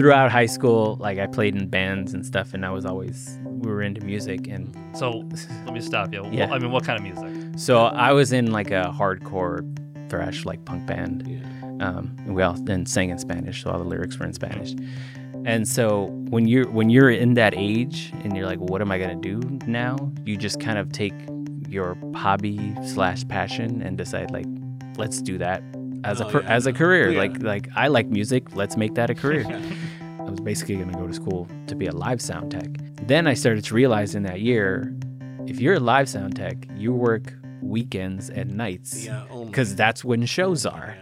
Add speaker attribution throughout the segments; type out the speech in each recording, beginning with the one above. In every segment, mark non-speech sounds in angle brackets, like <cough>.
Speaker 1: throughout high school, like I played in bands and stuff, and I was always we were into music, and
Speaker 2: So let me stop you.
Speaker 1: Yeah.
Speaker 2: I mean, what kind of music?
Speaker 1: so I was in like a hardcore thrash like punk band. Yeah. Um, and we all then sang in Spanish, so all the lyrics were in Spanish. And so when you're when you're in that age and you're like, what am I gonna do now? You just kind of take your hobby slash passion and decide like, let's do that as a
Speaker 3: Oh,
Speaker 1: per-
Speaker 3: yeah.
Speaker 1: as a career.
Speaker 3: Yeah.
Speaker 1: Like like I like music, let's make that a career. <laughs> I was basically gonna go to school to be a live sound tech. Then I started to realize in that year, if you're a live sound tech, you work weekends and nights
Speaker 3: Yeah,
Speaker 1: because that's when shows are.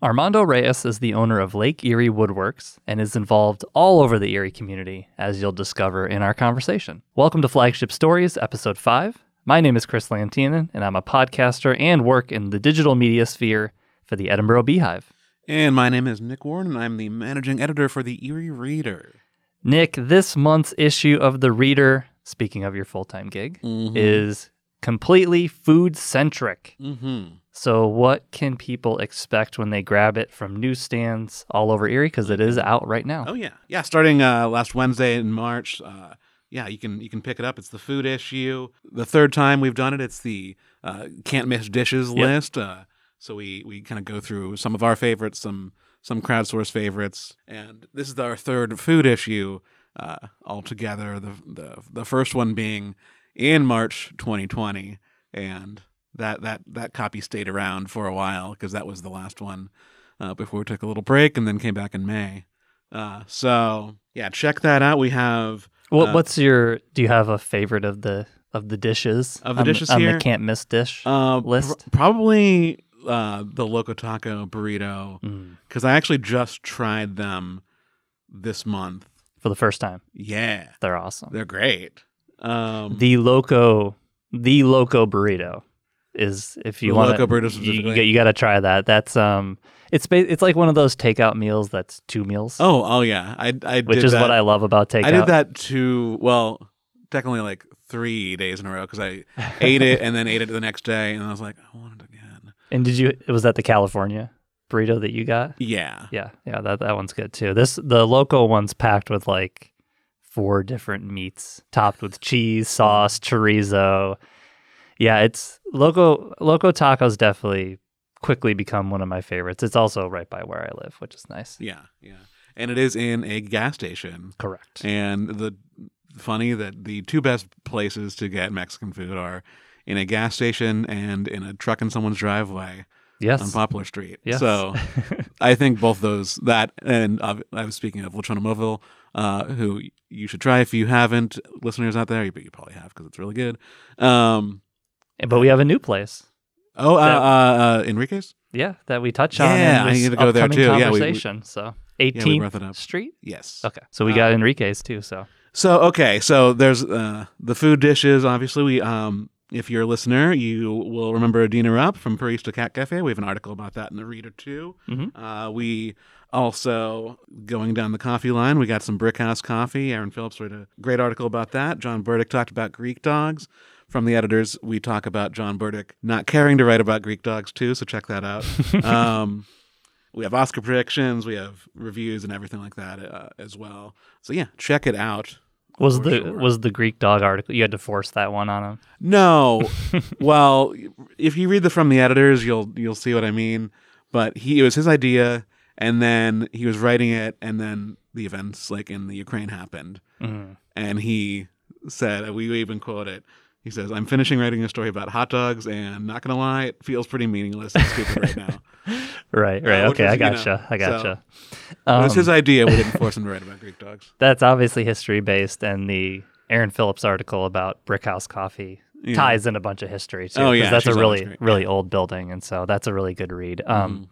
Speaker 2: Armando Reyes is the owner of Lake Erie Woodworks and is involved all over the Erie community, as you'll discover in our conversation. Welcome to Flagship Stories, Episode 5. My name is Chris Lantinen, and I'm a podcaster and work in the digital media sphere for the Edinboro Beehive.
Speaker 3: And my name is Nick Warren, and I'm the managing editor for the Erie Reader.
Speaker 2: Nick, this month's issue of The Reader, speaking of your full time gig,
Speaker 3: Mhm.
Speaker 2: is completely food centric.
Speaker 3: Mm-hmm.
Speaker 2: So, what can people expect when they grab it from newsstands all over Erie? Because it is out right now.
Speaker 3: Oh yeah, yeah. Starting uh, last Wednesday in March. Uh, yeah, you can you can pick it up. It's the food issue. The third time we've done it. It's the uh, can't miss dishes list. Uh, so we we kind of go through some of our favorites, some some crowdsource favorites, and this is our third food issue uh, altogether. The the the first one being in March 2020, and that that that copy stayed around for a while because that was the last one uh, before we took a little break and then came back in May. Uh, so yeah, check that out. We have
Speaker 2: What
Speaker 3: Uh,
Speaker 2: what's your? Do you have a favorite of the of the dishes
Speaker 3: Of the
Speaker 2: on
Speaker 3: dishes
Speaker 2: on
Speaker 3: here?
Speaker 2: the can't miss dish?
Speaker 3: uh, pr-
Speaker 2: list?
Speaker 3: probably uh, the Loco Taco burrito
Speaker 2: Mm,
Speaker 3: because I actually just tried them this month.
Speaker 2: for the first time,
Speaker 3: Yeah,
Speaker 2: they're awesome.
Speaker 3: they're great. Um,
Speaker 2: the loco, the loco burrito is if you want
Speaker 3: Loco burrito
Speaker 2: You, you got to try that. That's um, it's ba- it's like one of those takeout meals that's two meals.
Speaker 3: oh oh yeah, I I
Speaker 2: which is
Speaker 3: that.
Speaker 2: what I love about takeout.
Speaker 3: I did that two well, technically like three days in a row because I ate it and then ate it the next day and I was like I wanted again.
Speaker 2: And did you? Was that the California burrito that you got?
Speaker 3: Yeah,
Speaker 2: Yeah, yeah, that that one's good too. This the local one's packed with like four different meats, topped with cheese, sauce, chorizo. Yeah, it's loco loco tacos definitely quickly become one of my favorites. It's also right by where I live, which is nice.
Speaker 3: yeah, yeah. And it is in a gas station.
Speaker 2: Correct.
Speaker 3: And the funny that the two best places to get Mexican food are in a gas station and in a truck in someone's driveway
Speaker 2: Yes.
Speaker 3: on Poplar Street.
Speaker 2: Yes.
Speaker 3: So <laughs> I think both those that and uh, I was speaking of Lechona Mobile, uh, who you should try if you haven't, listeners out there, but you probably have because it's really good. Um,
Speaker 2: but we have a new place.
Speaker 3: oh, uh,
Speaker 2: That-
Speaker 3: uh, uh, Enrique's.
Speaker 2: Yeah, that we touch on
Speaker 3: Yeah, I need to go there too. Yeah, we- we-
Speaker 2: conversation. so 18th
Speaker 3: Yeah.
Speaker 2: Street.
Speaker 3: Yes.
Speaker 2: Okay, so we
Speaker 3: Uh,
Speaker 2: got Enrique's too. So
Speaker 3: So okay, so there's uh, the food dishes. Obviously, we um, if you're a listener, you will remember Dina Rupp from Barista Cat Cafe. We have an article about that in the Reader too.
Speaker 2: Mhm.
Speaker 3: Uh, we also going down the coffee line. We got some Brickhouse coffee. Aaron Phillips wrote a great article about that. John Burdick talked about Greek dogs. From the editors, we talk about John Burdick not caring to write about Greek dogs too. So check that out. <laughs> um, we have Oscar predictions, we have reviews and everything like that uh, as well. So yeah, check it out.
Speaker 2: Was the
Speaker 3: sure.
Speaker 2: was the Greek dog article? You had to force that one on him.
Speaker 3: No. <laughs> well, if you read the from the editors, you'll you'll see what I mean. But he it was his idea, and then he was writing it, and then the events like in the Ukraine happened,
Speaker 2: Mhm.
Speaker 3: and he said we even quote it. He says, "I'm finishing writing a story about hot dogs, and not gonna lie, it feels pretty meaningless and stupid right now." <laughs>
Speaker 2: Right, right.
Speaker 3: which
Speaker 2: okay,
Speaker 3: was,
Speaker 2: I
Speaker 3: you know,
Speaker 2: gotcha. I
Speaker 3: so-
Speaker 2: gotcha.
Speaker 3: it
Speaker 2: Um,
Speaker 3: was his idea. We didn't <laughs> force him to write about Greek dogs.
Speaker 2: that's obviously history based, and the Aaron Phillips article about Brickhouse Coffee
Speaker 3: Yeah.
Speaker 2: ties in a bunch of history too.
Speaker 3: Oh, yeah,
Speaker 2: that's a really really
Speaker 3: Yeah.
Speaker 2: Old building, and so that's a really good read. Um,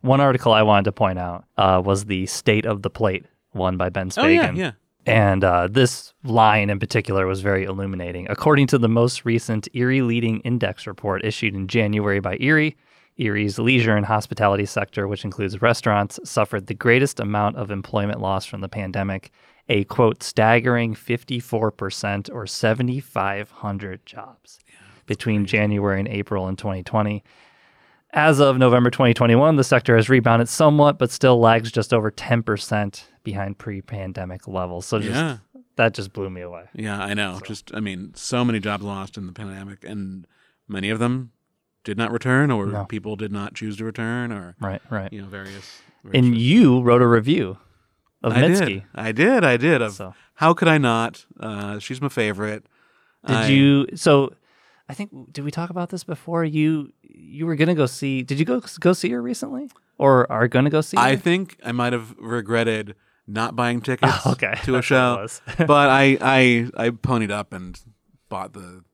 Speaker 2: One article I wanted to point out uh, was the State of the Plate, one by Ben
Speaker 3: Oh yeah, yeah.
Speaker 2: And uh, this line in particular was very illuminating. According to the most recent Erie Leading Index report issued in January by Erie, Erie's leisure and hospitality sector, which includes restaurants, suffered the greatest amount of employment loss from the pandemic, a quote, staggering 54% or 7,500 jobs between January and April in 2020. As of November 2021, the sector has rebounded somewhat, but still lags just over 10% behind pre-pandemic levels. So just
Speaker 3: Yeah.
Speaker 2: that just blew me away.
Speaker 3: Yeah, I know. Just, I mean, so many jobs lost in the pandemic, and many of them did not return, or
Speaker 2: No.
Speaker 3: people did not choose to return, or
Speaker 2: Right, right.
Speaker 3: you know, various. various
Speaker 2: And you wrote a review of
Speaker 3: I
Speaker 2: Mitski.
Speaker 3: did, I did, I did. Of
Speaker 2: So
Speaker 3: how could I not? Uh, she's my favorite.
Speaker 2: did
Speaker 3: I-
Speaker 2: you? So I think did we talk about this before? You you were gonna go see? Did you go go see her recently, or are gonna go see? Her?
Speaker 3: I think I might have regretted not buying <laughs> tickets
Speaker 2: Oh, okay.
Speaker 3: to a
Speaker 2: That's what it
Speaker 3: show, <laughs> but I, <laughs> I I ponied up and bought the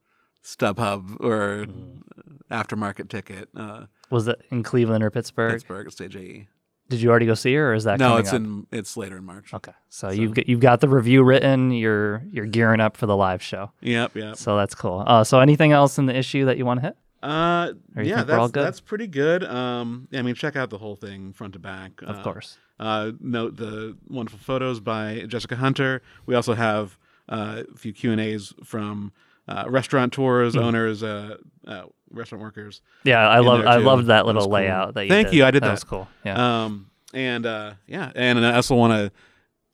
Speaker 3: StubHub or
Speaker 2: Mm-hmm.
Speaker 3: aftermarket ticket. Uh,
Speaker 2: was it in Cleveland or Pittsburgh?
Speaker 3: Pittsburgh Stage AE.
Speaker 2: Did you already go see her, or is that
Speaker 3: No, it's
Speaker 2: up?
Speaker 3: in it's later in March.
Speaker 2: Okay, so, you've got, you've got the review written. You're you're gearing up for the live show.
Speaker 3: Yep, yep.
Speaker 2: So that's cool. Uh, so anything else in the issue that you want to hit?
Speaker 3: Uh, yeah, that's
Speaker 2: good?
Speaker 3: that's pretty good. Um, I mean, check out the whole thing front to back.
Speaker 2: Of
Speaker 3: Uh,
Speaker 2: course.
Speaker 3: Uh, note the wonderful photos by Jessica Hunter. We also have uh, a few Q and A's from uh, restaurateurs,
Speaker 2: Hmm.
Speaker 3: owners, uh, uh, restaurant workers.
Speaker 2: Yeah, I love I loved that
Speaker 3: That
Speaker 2: little
Speaker 3: cool.
Speaker 2: layout that you
Speaker 3: Thank
Speaker 2: did.
Speaker 3: you, I did
Speaker 2: that.
Speaker 3: that.
Speaker 2: was cool. Yeah.
Speaker 3: Um, and uh, yeah, and I also want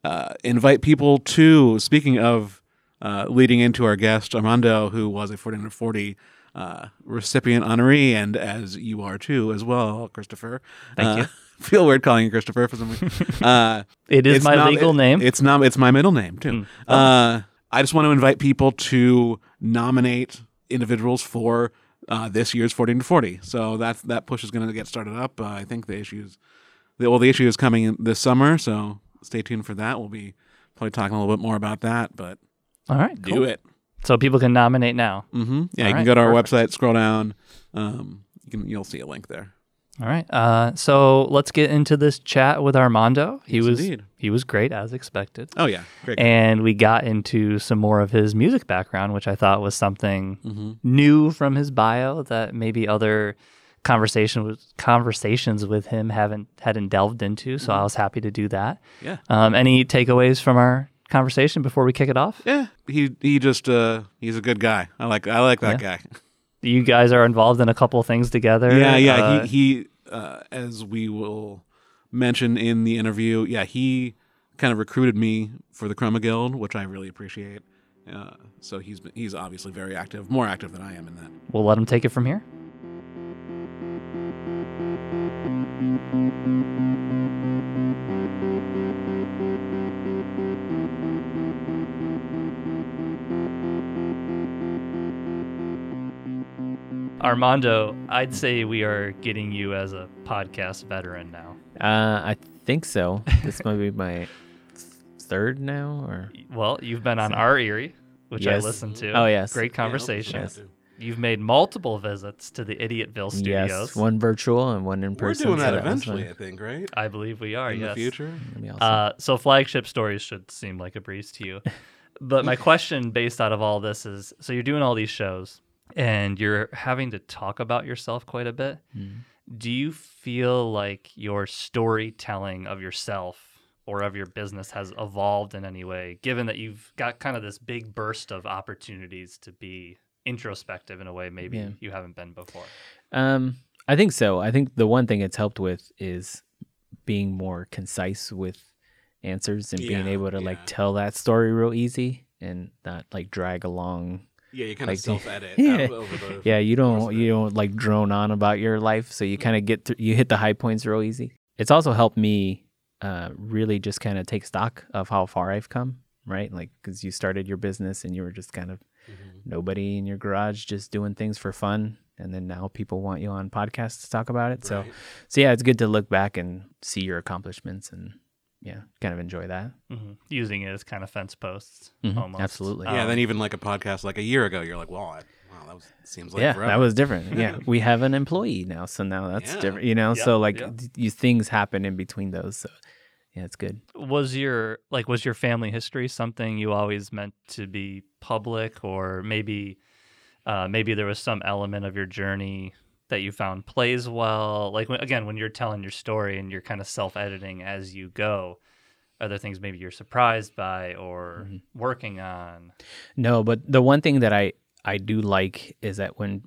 Speaker 3: to uh, invite people to. Speaking of uh, leading into our guest Armando, who was a 40 under 40 uh, recipient honoree, and as you are too, as well, Christopher.
Speaker 2: Thank
Speaker 3: Uh,
Speaker 2: you. <laughs>
Speaker 3: Feel weird calling you Christopher for some reason. <laughs> Uh,
Speaker 2: it is my
Speaker 3: not-
Speaker 2: legal
Speaker 3: it-
Speaker 2: name.
Speaker 3: It's not. It's my middle name too.
Speaker 2: Mm.
Speaker 3: Uh, I just want to invite people to nominate individuals for uh, this year's 40 to 40. So that's that push is going to get started up. Uh, I think the issue is, the, well, the issue is coming in this summer. So stay tuned for that. We'll be probably talking a little bit more about that. But
Speaker 2: All right.
Speaker 3: do
Speaker 2: cool.
Speaker 3: it.
Speaker 2: So people can nominate now.
Speaker 3: Mm-hmm. Yeah,
Speaker 2: All
Speaker 3: you can go to our
Speaker 2: perfect.
Speaker 3: website, scroll down. Um, you can you'll see a link there.
Speaker 2: All right. Uh, so let's get into this chat with Armando. He
Speaker 3: Yes,
Speaker 2: was
Speaker 3: indeed.
Speaker 2: he was great as expected.
Speaker 3: Oh yeah, great.
Speaker 2: And we got into some more of his music background, which I thought was something
Speaker 3: hmm
Speaker 2: new from his bio that maybe other conversation with conversations with him haven't hadn't delved into. So I was happy to do that.
Speaker 3: Yeah.
Speaker 2: Um, any takeaways from our conversation before we kick it off?
Speaker 3: Yeah, he he just uh he's a good guy. I like I like that guy.
Speaker 2: You guys are involved in a couple things together.
Speaker 3: Yeah, yeah.
Speaker 2: Uh,
Speaker 3: he he uh, as we will mention in the interview, yeah, he kind of recruited me for the Chroma Guild, which I really appreciate. Uh, so he's been, he's obviously very active, more active than I am in that.
Speaker 2: we'll let him take it from here. Armando, I'd say we are getting you as a podcast veteran now.
Speaker 1: Uh, I think so. <laughs> This might be my third now, or
Speaker 2: Well, you've been on our Erie, which I listened to.
Speaker 1: Oh, yes.
Speaker 2: Great conversation.
Speaker 1: Yes.
Speaker 2: You've made multiple visits to the Idiotville studios.
Speaker 1: yes, one virtual and one in person.
Speaker 3: We're
Speaker 1: person.
Speaker 3: doing
Speaker 1: so
Speaker 3: that eventually. I think, right?
Speaker 2: I believe we are,
Speaker 3: in
Speaker 2: yes.
Speaker 3: the future.
Speaker 1: Awesome.
Speaker 2: Uh, so flagship stories should seem like a breeze to you. <laughs> but my question based out of all this is so you're doing all these shows and you're having to talk about yourself quite a bit.
Speaker 1: Mm.
Speaker 2: Do you feel like your storytelling of yourself or of your business has evolved in any way, given that you've got kind of this big burst of opportunities to be introspective in a way maybe
Speaker 1: Yeah.
Speaker 2: you haven't been before?
Speaker 1: Um, I think so. I think the one thing it's helped with is being more concise with answers and being able to like tell that story real easy and not like drag along.
Speaker 3: Yeah, you kind
Speaker 1: Like
Speaker 3: of
Speaker 1: the-
Speaker 3: self-edit <laughs>
Speaker 1: Yeah.
Speaker 3: the.
Speaker 1: Yeah, you don't you don't like drone on about your life, so you kind of get through, you hit the high points real easy. It's also helped me uh, really just kind of take stock of how far I've come, right? Like because you started your business and you were just kind of
Speaker 3: Mhm.
Speaker 1: nobody in your garage just doing things for fun and then now people want you on podcasts to talk about it so so yeah it's good to look back and see your accomplishments and yeah kind of enjoy that
Speaker 2: hmm Using it as kind of fence posts,
Speaker 1: Mhm,
Speaker 2: almost.
Speaker 1: absolutely.
Speaker 3: Yeah,
Speaker 2: Um,
Speaker 3: then even like a podcast like a year ago, you're like, well, I, wow, that was, seems like
Speaker 1: yeah
Speaker 3: forever.
Speaker 1: that was different <laughs> yeah we have an employee now so now that's
Speaker 3: Yeah.
Speaker 1: different you know
Speaker 2: Yep,
Speaker 1: so like
Speaker 2: yep.
Speaker 1: th- things happen in between those so yeah it's good
Speaker 2: was your like was your family history something you always meant to be public or maybe uh, maybe there was some element of your journey that you found plays well like when, again when you're telling your story and you're kind of self-editing as you go are there things maybe you're surprised by or working on
Speaker 1: no but the one thing that i i do like is that when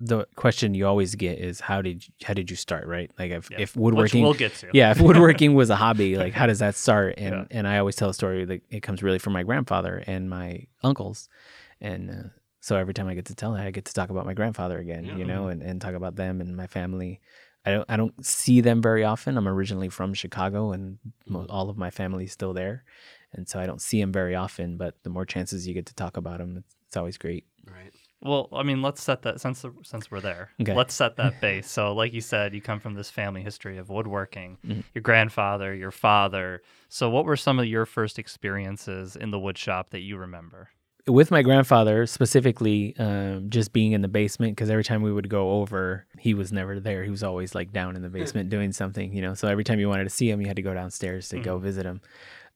Speaker 1: the question you always get is how did you, how did you start, right? Like if, if
Speaker 2: Which
Speaker 1: woodworking
Speaker 2: we'll get to.
Speaker 1: yeah, if woodworking was a <laughs> hobby, like how does that start? And
Speaker 2: Yeah.
Speaker 1: and I always tell a story that it comes really from my grandfather and my uncles, and uh, so every time I get to tell that, I get to talk about my grandfather again,
Speaker 3: Yeah.
Speaker 1: you know, and, and talk about them and my family. I don't I don't see them very often. I'm originally from Chicago, and mo- all of my family's still there, and so I don't see them very often. But the more chances you get to talk about them, it's, it's always great.
Speaker 3: Right.
Speaker 2: Well, I mean, let's set that since since we're there.
Speaker 1: Okay.
Speaker 2: Let's set that <laughs> base. So, like you said, you come from this family history of woodworking.
Speaker 1: Mhm.
Speaker 2: Your grandfather, your father. So, what were some of your first experiences in the wood shop that you remember?
Speaker 1: With my grandfather specifically um, just being in the basement because every time we would go over he was never there. He was always like down in the basement doing something you know? So every time you wanted to see him you had to go downstairs to go visit him.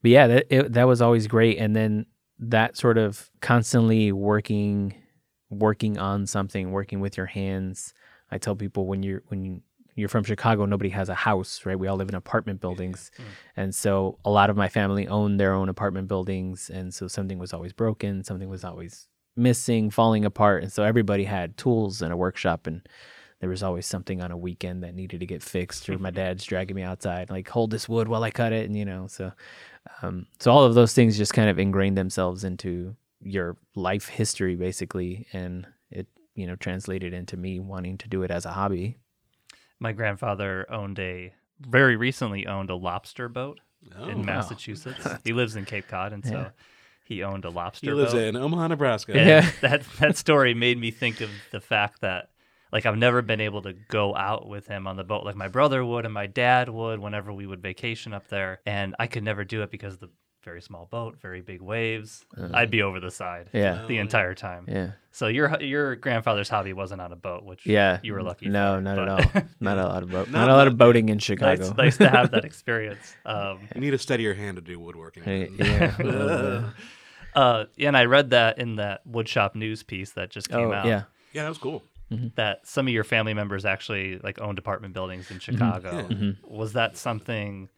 Speaker 1: But yeah that, it, that was always great. And then that sort of constantly working working on something working with your hands. I tell people when you're when you, you're from chicago nobody has a house right we all live in apartment buildings and so a lot of my family owned their own apartment buildings. And so something was always broken, something was always missing, falling apart. And so everybody had tools and a workshop. And there was always something on a weekend that needed to get fixed, or my <laughs> dad's dragging me outside, like, hold this wood while I cut it. And, you know, so, um, so all of those things just kind of ingrained themselves into your life history, basically. And it, you know, translated into me wanting to do it as a hobby.
Speaker 2: My grandfather owned a very recently owned a lobster boat
Speaker 3: Oh.
Speaker 2: in Massachusetts. <laughs> he lives in Cape Cod, and so
Speaker 1: Yeah.
Speaker 2: he owned a lobster
Speaker 3: He lives
Speaker 2: boat.
Speaker 3: in Omaha, Nebraska.
Speaker 2: And
Speaker 1: Yeah. <laughs>
Speaker 2: that that story made me think of the fact that like I've never been able to go out with him on the boat like my brother would and my dad would whenever we would vacation up there and I could never do it because the very small boat, very big waves. I'd be over the side
Speaker 1: Yeah.
Speaker 2: the entire time.
Speaker 1: Yeah.
Speaker 2: So your your grandfather's hobby wasn't on a boat, which
Speaker 1: Yeah.
Speaker 2: you were lucky.
Speaker 1: No,
Speaker 2: for,
Speaker 1: not
Speaker 2: but
Speaker 1: at all. <laughs> Not a lot of boat.
Speaker 3: Not
Speaker 1: Not, a lot of boating in Chicago.
Speaker 2: nice, nice to have that <laughs> experience. Um,
Speaker 3: You need a steadier hand to do woodworking.
Speaker 1: Hey, <laughs> yeah. a little bit.
Speaker 2: uh, and I read that in that woodshop news piece that just came
Speaker 1: Oh,
Speaker 2: out.
Speaker 1: yeah.
Speaker 3: Yeah, that was cool.
Speaker 2: that some of your family members actually like owned apartment buildings in Chicago.
Speaker 3: Yeah.
Speaker 2: Was that something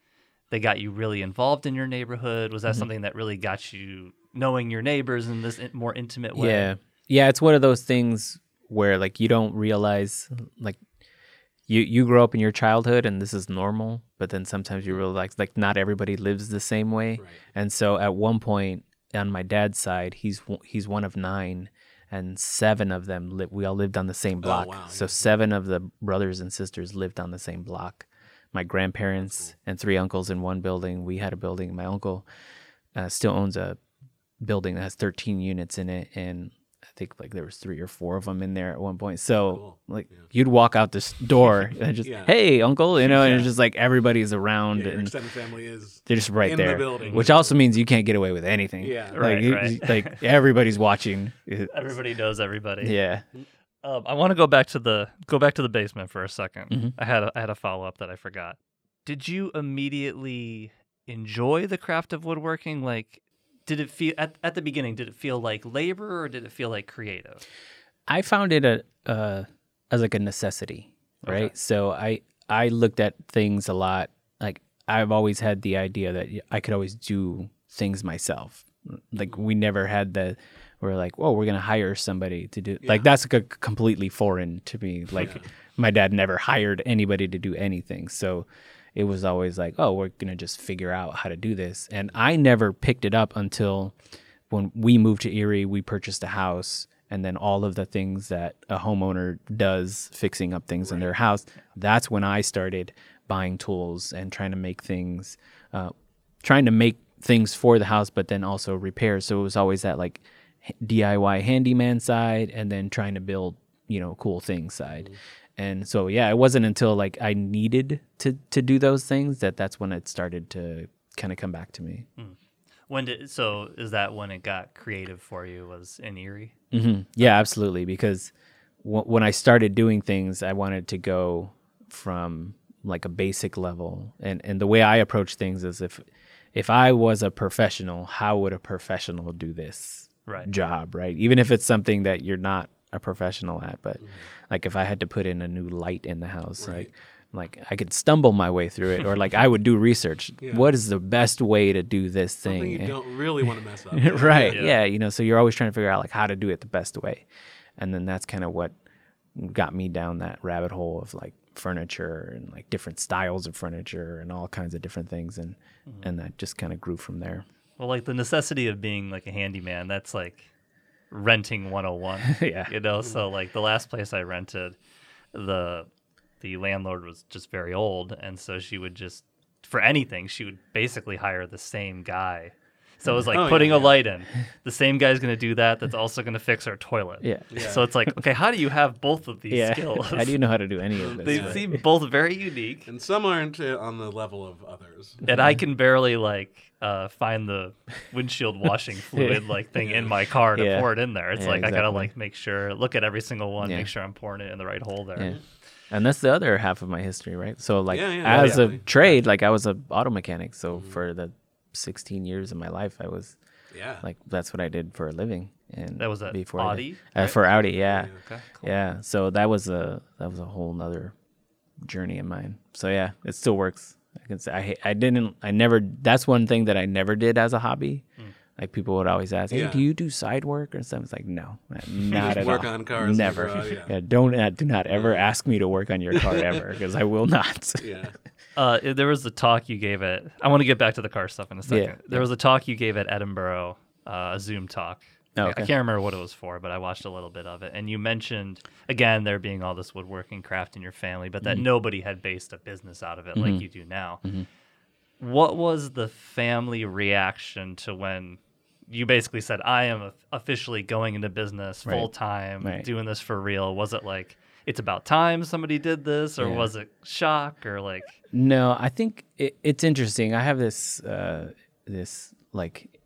Speaker 2: that got you really involved in your neighborhood? Was that
Speaker 1: Mm-hmm.
Speaker 2: something that really got you knowing your neighbors in this more intimate way?
Speaker 1: Yeah. Yeah, it's one of those things where like you don't realize like you you grow up in your childhood and this is normal, but then sometimes you realize like not everybody lives the same way.
Speaker 3: Right.
Speaker 1: And so at one point on my dad's side, he's he's one of 9 and seven of them li- we all lived on the same block.
Speaker 3: wow,
Speaker 1: so
Speaker 3: yeah.
Speaker 1: seven of the brothers and sisters lived on the same block. My grandparents and three uncles in one building. We had a building. My uncle uh, still owns a building that has 13 units in it and i think like there was three or four of them in there at one point so
Speaker 3: Cool.
Speaker 1: like you'd walk out this <laughs> door and just
Speaker 3: Yeah.
Speaker 1: hey uncle you know and it's just like everybody's around
Speaker 3: Yeah,
Speaker 1: and
Speaker 3: extended family is.
Speaker 1: they're just right
Speaker 3: in the
Speaker 1: there
Speaker 3: building.
Speaker 1: which also means you can't get away with anything
Speaker 3: Yeah.
Speaker 1: like,
Speaker 2: Right,
Speaker 1: you-
Speaker 2: right.
Speaker 1: like everybody's watching <laughs>
Speaker 2: Everybody knows everybody.
Speaker 1: yeah
Speaker 2: Um, I want to go back to the go back to the basement for a 2nd
Speaker 1: Mhm.
Speaker 2: I had a, I had a follow up that I forgot. Did you immediately enjoy the craft of woodworking? Like, did it feel at, at the beginning? Did it feel like labor or did it feel like creative?
Speaker 1: I found it a uh, as like a necessity, right?
Speaker 2: Okay.
Speaker 1: So I I looked at things a lot. Like I've always had the idea that I could always do things myself. Like we never had the we're like, whoa, we're gonna hire somebody to do. Like that's like a completely foreign to me. <laughs> Like my dad never hired anybody to do anything, so it was always like, oh, we're gonna just figure out how to do this. And I never picked it up until when we moved to Erie, we purchased a house, and then all of the things that a homeowner does, fixing up things in their house, that's when I started buying tools and trying to make things, uh, trying to make things for the house, but then also repairs. So it was always that like DIY handyman side, and then trying to build, you know, cool things side. And so yeah, it wasn't until like I needed to to do those things that that's when it started to kind of come back to me.
Speaker 2: When did so? Is that when it got creative for you? Was in Erie?
Speaker 1: hmm Yeah, absolutely. Because w- when I started doing things, I wanted to go from like a basic level, and and the way I approach things is if if I was a professional, how would a professional do this
Speaker 2: Right.
Speaker 1: job, right? Even if it's something that you're not a professional at, but mm-hmm. like if I had to put in a new light in the house, like like I could stumble my way through it, or like I would do research.
Speaker 3: Yeah.
Speaker 1: What is the best way to do this
Speaker 3: Something
Speaker 1: thing?
Speaker 3: you
Speaker 1: And-
Speaker 3: don't really want to mess up. <laughs>
Speaker 1: right
Speaker 2: Yeah.
Speaker 1: yeah. you know so you're always trying to figure out like how to do it the best way and then that's kind of what got me down that rabbit hole of like furniture and like different styles of furniture and all kinds of different things and mm-hmm. and that just kind of grew from there.
Speaker 2: Well, like the necessity of being like a handyman, that's like renting 101. <laughs>
Speaker 1: Yeah.
Speaker 2: You know, so like the last place I rented, the the landlord was just very old and so she would just for anything, she would basically hire the same guy. So it was like
Speaker 3: Oh, yeah,
Speaker 2: putting a
Speaker 3: yeah.
Speaker 2: light in. The same guy's going to do that. That's also going to fix our toilet.
Speaker 1: Yeah.
Speaker 2: So it's like, okay, how do you have both of these
Speaker 1: Yeah.
Speaker 2: skills?
Speaker 1: How do you know how to do any of <laughs> this?
Speaker 2: they
Speaker 1: But-
Speaker 2: seem both very unique.
Speaker 3: And some aren't uh, on the level of others.
Speaker 2: and I can barely like uh, find the windshield washing <laughs> fluid like thing in my car to
Speaker 1: Yeah.
Speaker 2: pour it in there. It's
Speaker 1: Yeah,
Speaker 2: like I gotta like make sure, look at every single one,
Speaker 1: Yeah.
Speaker 2: make sure I'm pouring it in the right hole there.
Speaker 1: Yeah. And that's the other half of my history, right? So like
Speaker 3: Yeah, yeah,
Speaker 1: as a
Speaker 3: definitely.
Speaker 1: trade, like I was a auto mechanic. So for the 16 years of my life, I was
Speaker 3: Yeah.
Speaker 1: like that's what I did for a living. And
Speaker 2: That was at
Speaker 1: before I did-
Speaker 2: Audi,
Speaker 1: uh, for Audi, yeah.
Speaker 2: Okay.
Speaker 1: Yeah. So that was a that was a whole nother journey of mine. So yeah, it still works. I can say I I didn't I never that's one thing that I never did as a hobby.
Speaker 2: Hmm.
Speaker 1: Like people would always ask, "Hey,
Speaker 3: Yeah.
Speaker 1: do you do side work or something?" It's like, no, <laughs> not at
Speaker 3: work
Speaker 1: all.
Speaker 3: on cars
Speaker 1: Never.
Speaker 3: garage, yeah. <laughs>
Speaker 1: yeah. Don't uh, do not ever ask me to work on your car <laughs> ever because I will not.
Speaker 3: yeah.
Speaker 2: Uh, there was a talk you gave at. I want to get back to the car stuff in a second.
Speaker 1: Yeah,
Speaker 2: there was a talk you gave at Edinboro, uh, a Zoom talk.
Speaker 1: Oh,
Speaker 2: I-
Speaker 1: okay.
Speaker 2: I can't remember what it was for, but I watched a little bit of it. And you mentioned again there being all this woodworking craft in your family, but
Speaker 1: Mm-hmm.
Speaker 2: that nobody had based a business out of it like you do now. What was the family reaction to when you basically said, "I am officially going into business
Speaker 1: Right.
Speaker 2: full time,
Speaker 1: Right.
Speaker 2: doing this for real"? Was it like it's about time somebody did this, or
Speaker 1: Yeah.
Speaker 2: was it shock, or like?
Speaker 1: No, I think it, it's interesting. I have this uh, this like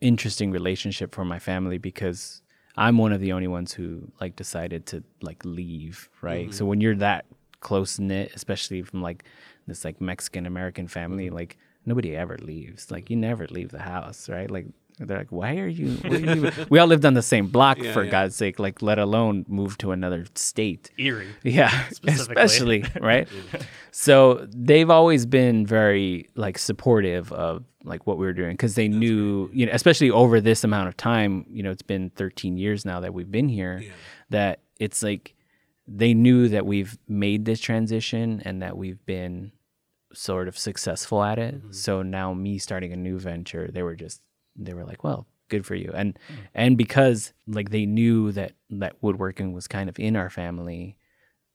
Speaker 1: interesting relationship for my family because I'm one of the only ones who like decided to like leave, right? So when you're that close knit, especially from like this like Mexican American family, like nobody ever leaves. Like you never leave the house, right? Like they're like, why are you? Are you <laughs> we all lived on the same block
Speaker 3: Yeah,
Speaker 1: for
Speaker 3: yeah.
Speaker 1: God's sake. Like let alone move to another state.
Speaker 2: Erie.
Speaker 1: Yeah, <laughs> especially right. <laughs> so they've always been very like supportive of like what we were doing because they knew, you know, especially over this amount of time. You know, it's been 13 years now that we've been here. That it's like they knew that we've made this transition and that we've been sort of successful at it. So now me starting a new venture, they were just they were like, well, good for you. And mm. and because like they knew that that woodworking was kind of in our family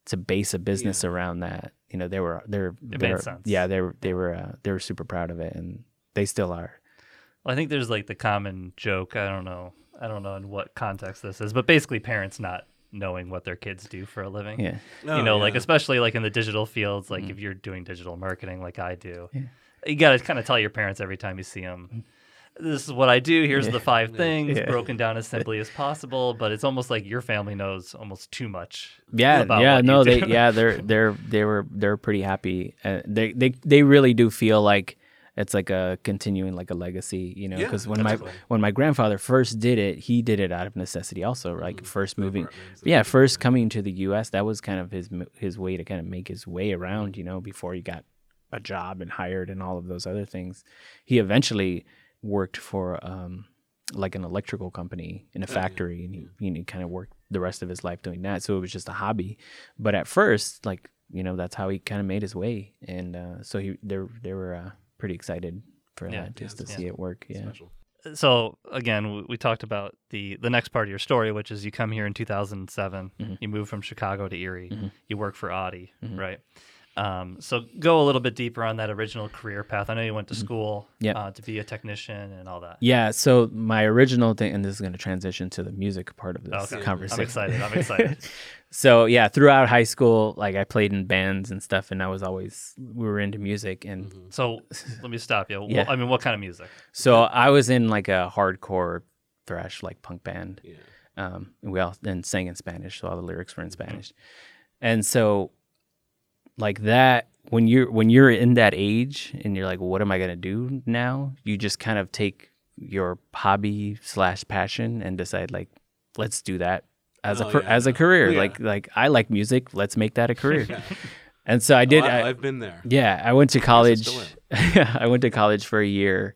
Speaker 1: to base a business around that, you know, they were they're they're yeah, they were they were uh, they were super proud of it and they still are.
Speaker 2: Well, I think there's like the common joke. I don't know. I don't know in what context this is, but basically parents not knowing what their kids do for a living.
Speaker 1: Yeah.
Speaker 3: Oh,
Speaker 2: you know, like especially like in the digital fields, like mm. if you're doing digital marketing like I do, you got to kind of tell your parents every time you see them. Mm. This is what I do. Here's the five things
Speaker 1: Yeah.
Speaker 2: broken down as <laughs> simply as possible. But it's almost like your family knows almost too much.
Speaker 1: Yeah,
Speaker 2: about
Speaker 1: yeah, no, they yeah, they're <laughs> they're they were they're pretty happy. Uh, they they they really do feel like it's like a continuing like a legacy, you know,
Speaker 3: Yeah,
Speaker 1: because when my when my grandfather first did it, he did it out of necessity also,
Speaker 3: Mm-hmm.
Speaker 1: first moving. Yeah, first coming to the US, that was kind of his his way to kind of make his way around, you know, before he got a job and hired and all of those other things. He eventually worked for um like an electrical company in a factory and he, you know, kind of worked the rest of his life doing that so it was just a hobby. But at first like you know that's how he kind of made his way and uh, so he they they were uh, pretty excited for
Speaker 2: Yeah,
Speaker 1: that just
Speaker 3: yeah,
Speaker 1: to see it work yeah.
Speaker 3: Special.
Speaker 2: so again we, talked about the the next part of your story which is you come here in 2007
Speaker 1: Mm-hmm.
Speaker 2: you move from chicago to erie. You work for audi right um, so go a little bit deeper on that original career path i know you went to school
Speaker 1: Mm-hmm.
Speaker 2: Uh, to be a technician and all that
Speaker 1: yeah so my original thing and this is going to transition to the music part of this
Speaker 2: Okay.
Speaker 1: conversation
Speaker 2: i'm excited i'm excited <laughs>
Speaker 1: so yeah throughout high school like i played in bands and stuff and i was always we were into music and
Speaker 2: so let me stop you <laughs>
Speaker 1: Yeah.
Speaker 2: Wh- i mean what kind of music
Speaker 1: So I was in like a hardcore thrash like punk band.
Speaker 3: Yeah.
Speaker 1: Um, and we all then sang in Spanish, so all the lyrics were in Spanish. And so like that when you're when you're in that age and you're like, what am I gonna do now? You just kind of take your hobby slash passion and decide like, let's do that as
Speaker 3: Oh,
Speaker 1: a
Speaker 3: yeah,
Speaker 1: as a career.
Speaker 3: Yeah.
Speaker 1: Like like I like music, let's make that a <laughs> career. and so I did.
Speaker 3: Oh, I, have been there.
Speaker 1: yeah, I went to college. <laughs> I went to college for a year,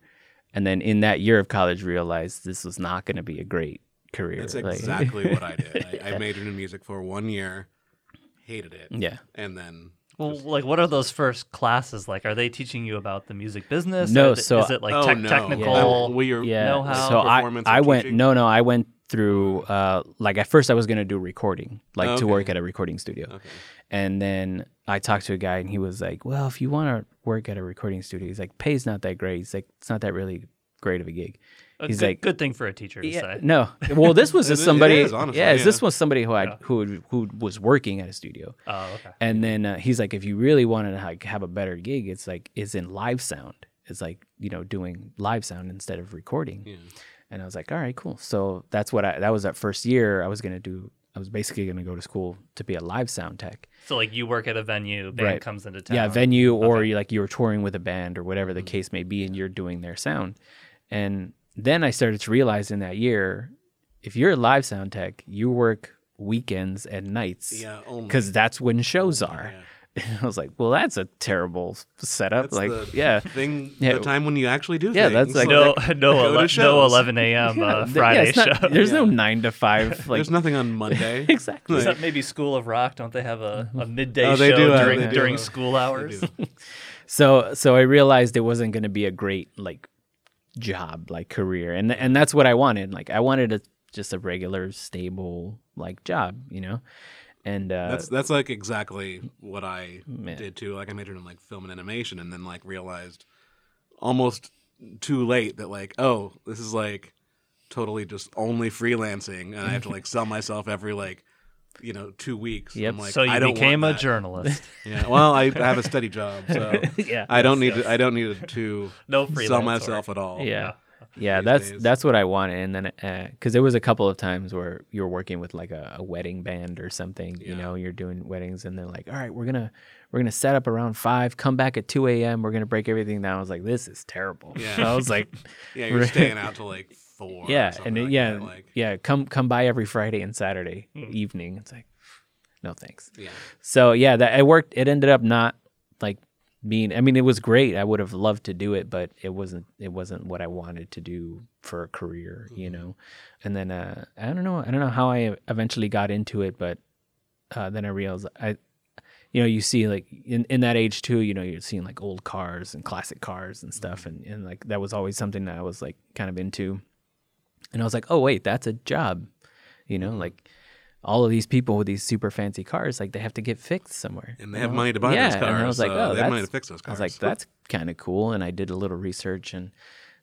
Speaker 1: and then in that year of college, realized this was not going to be a great career.
Speaker 3: That's
Speaker 1: Like-
Speaker 3: exactly what I did. <laughs> I, I majored in music for one year, hated it.
Speaker 1: Yeah.
Speaker 3: And then
Speaker 2: Well, like, what are those first classes like? Are they teaching you about the music business?
Speaker 1: No,
Speaker 2: Or th-
Speaker 1: so-
Speaker 2: is it like
Speaker 3: oh
Speaker 2: tech
Speaker 3: no,
Speaker 2: technical?
Speaker 3: Uh, well, you're-
Speaker 1: Yeah.
Speaker 2: know-how,
Speaker 1: so I, I went
Speaker 3: teaching?
Speaker 1: no no I went through uh like at first I was gonna do recording like to
Speaker 3: Okay.
Speaker 1: work at a recording studio,
Speaker 3: Okay.
Speaker 1: and then I talked to a guy and he was like, well if you want to work at a recording studio, he's like pay's not that great. He's like it's not that really great of a gig.
Speaker 2: A
Speaker 1: He's
Speaker 2: good,
Speaker 1: like-
Speaker 2: good thing for a teacher to
Speaker 1: Yeah,
Speaker 2: say.
Speaker 1: no. Well, this was <laughs>
Speaker 3: It
Speaker 1: just
Speaker 3: is-
Speaker 1: somebody.
Speaker 3: is, honestly,
Speaker 1: yeah, this was somebody who I
Speaker 2: Yeah.
Speaker 1: who who was working at a studio.
Speaker 2: Oh, okay.
Speaker 1: And then uh, he's like, if you really wanted to like, have a better gig, it's like is in live sound. It's like you know doing live sound instead of recording.
Speaker 3: Yeah.
Speaker 1: And I was like, all right, cool. So that's what I that was that first year. I was gonna do. I was basically gonna go to school to be a live sound tech.
Speaker 2: So, like, you work at a venue, band
Speaker 1: Right.
Speaker 2: comes into town.
Speaker 1: Yeah, venue or
Speaker 2: Okay.
Speaker 1: you like you were touring with a band or whatever the case may be, and you're doing their sound. And then I started to realize in that year, if you're a live sound tech, you work weekends and nights
Speaker 3: Yeah.
Speaker 1: Because that's when shows are.
Speaker 3: Yeah. <laughs>
Speaker 1: And I was like, well, that's a terrible setup.
Speaker 3: That's
Speaker 1: like,
Speaker 3: the
Speaker 1: yeah.
Speaker 3: thing.
Speaker 1: Yeah.
Speaker 3: The time when you actually do.
Speaker 1: Yeah, that's
Speaker 3: things.
Speaker 1: like- <laughs>
Speaker 2: no,
Speaker 3: Go
Speaker 2: no, ele- no, 11 a.m.
Speaker 1: Yeah,
Speaker 2: uh,
Speaker 1: th- yeah,
Speaker 2: Friday
Speaker 1: not-
Speaker 2: show.
Speaker 1: There's no nine to five. <laughs> Like,
Speaker 3: There's nothing on Monday.
Speaker 1: exactly.
Speaker 2: Except maybe School of Rock. Don't they have a, a midday
Speaker 3: Oh, they
Speaker 2: show
Speaker 3: do have-
Speaker 2: during
Speaker 3: they
Speaker 2: during
Speaker 3: have-
Speaker 2: school hours?
Speaker 1: so so I realized it wasn't going to be a great like job like career and and that's what I wanted like I wanted a just a regular stable like job you know and uh
Speaker 3: That's that's like exactly what I did too. Like I majored in like film and animation, and then like realized almost too late that like oh this is like totally just only freelancing, and I have to like sell myself every like you know two weeks.
Speaker 1: Yep.
Speaker 3: I'm like,
Speaker 2: so you became a
Speaker 3: that.
Speaker 2: journalist. <laughs>
Speaker 3: Yeah. Well, I <laughs> have a steady job, so <laughs>
Speaker 1: yeah
Speaker 3: I don't
Speaker 2: Yes,
Speaker 3: need to, I don't need to
Speaker 2: No
Speaker 3: sell
Speaker 2: work.
Speaker 3: myself at all.
Speaker 1: yeah yeah that's
Speaker 3: days.
Speaker 1: that's what I wanted and then uh, because there was a couple of times where you're working with like a, a wedding band or something you know you're doing weddings and they're like all right we're gonna we're gonna set up around five come back at 2 a.m we're gonna break everything down I was like this is terrible
Speaker 3: Yeah.
Speaker 1: So I was like
Speaker 3: Yeah, you're staying out till like four.
Speaker 1: yeah
Speaker 3: something
Speaker 1: and
Speaker 3: like
Speaker 1: yeah
Speaker 3: that, like
Speaker 1: yeah come come by every friday and saturday
Speaker 2: Hmm.
Speaker 1: evening it's like no thanks
Speaker 3: yeah.
Speaker 1: so yeah that it worked it ended up not like being i mean it was great i would have loved to do it but it wasn't it wasn't what i wanted to do for a career you
Speaker 3: Mm-hmm.
Speaker 1: know and then uh i don't know i don't know how i eventually got into it but uh then i realized i you know you see like in, in that age too you know you're seeing like old cars and classic cars and stuff
Speaker 3: Mm-hmm.
Speaker 1: and, and like that was always something that i was like kind of into and i was like oh wait that's a job you know like all of these people with these super fancy cars like they have to get fixed somewhere
Speaker 3: And they have
Speaker 1: know?
Speaker 3: money to buy
Speaker 1: yeah,
Speaker 3: those cars.
Speaker 1: and i was like
Speaker 3: so
Speaker 1: oh
Speaker 3: they have money
Speaker 1: that's
Speaker 3: to fix those cars.
Speaker 1: I was like, that's kind of cool. And I did a little research, and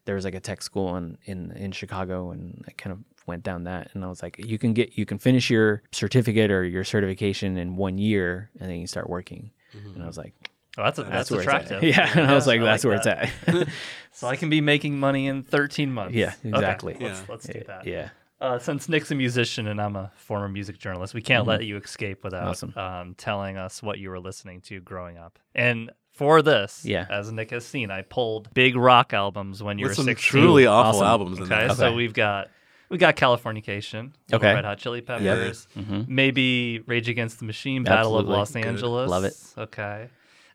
Speaker 1: there was like a tech school in, in in Chicago, and I kind of went down that. And I was like, you can get you can finish your certificate or your certification in one year, and then you start working.
Speaker 3: Mm-hmm.
Speaker 1: And I was like,
Speaker 2: Oh, that's a, that's,
Speaker 1: where
Speaker 2: attractive.
Speaker 1: it's at. <laughs> Yeah, and I was like,
Speaker 2: I
Speaker 1: that's where
Speaker 2: that.
Speaker 1: it's at. <laughs>
Speaker 2: So I can be making money in 13 months.
Speaker 1: Yeah,
Speaker 2: Okay,
Speaker 1: exactly.
Speaker 2: Let's, let's do that.
Speaker 1: yeah,
Speaker 2: Uh, since Nick's a musician and I'm a former music journalist, we can't let you escape without
Speaker 1: Mm-hmm. Awesome.
Speaker 2: um, telling us what you were listening to growing up. And for this,
Speaker 1: Yeah.
Speaker 2: as Nick has seen, I pulled big rock albums when you
Speaker 3: With
Speaker 2: were
Speaker 3: some
Speaker 2: 16.
Speaker 3: truly awful
Speaker 1: Awesome.
Speaker 3: albums in
Speaker 2: Okay,
Speaker 3: there.
Speaker 2: so we've got we got Californication, Little
Speaker 1: Okay.
Speaker 2: Red Hot Chili Peppers,
Speaker 1: Mhm.
Speaker 2: maybe Rage Against the Machine, Battle
Speaker 1: Absolutely.
Speaker 2: of Los
Speaker 1: Good.
Speaker 2: Angeles.
Speaker 1: Love it.
Speaker 2: Okay,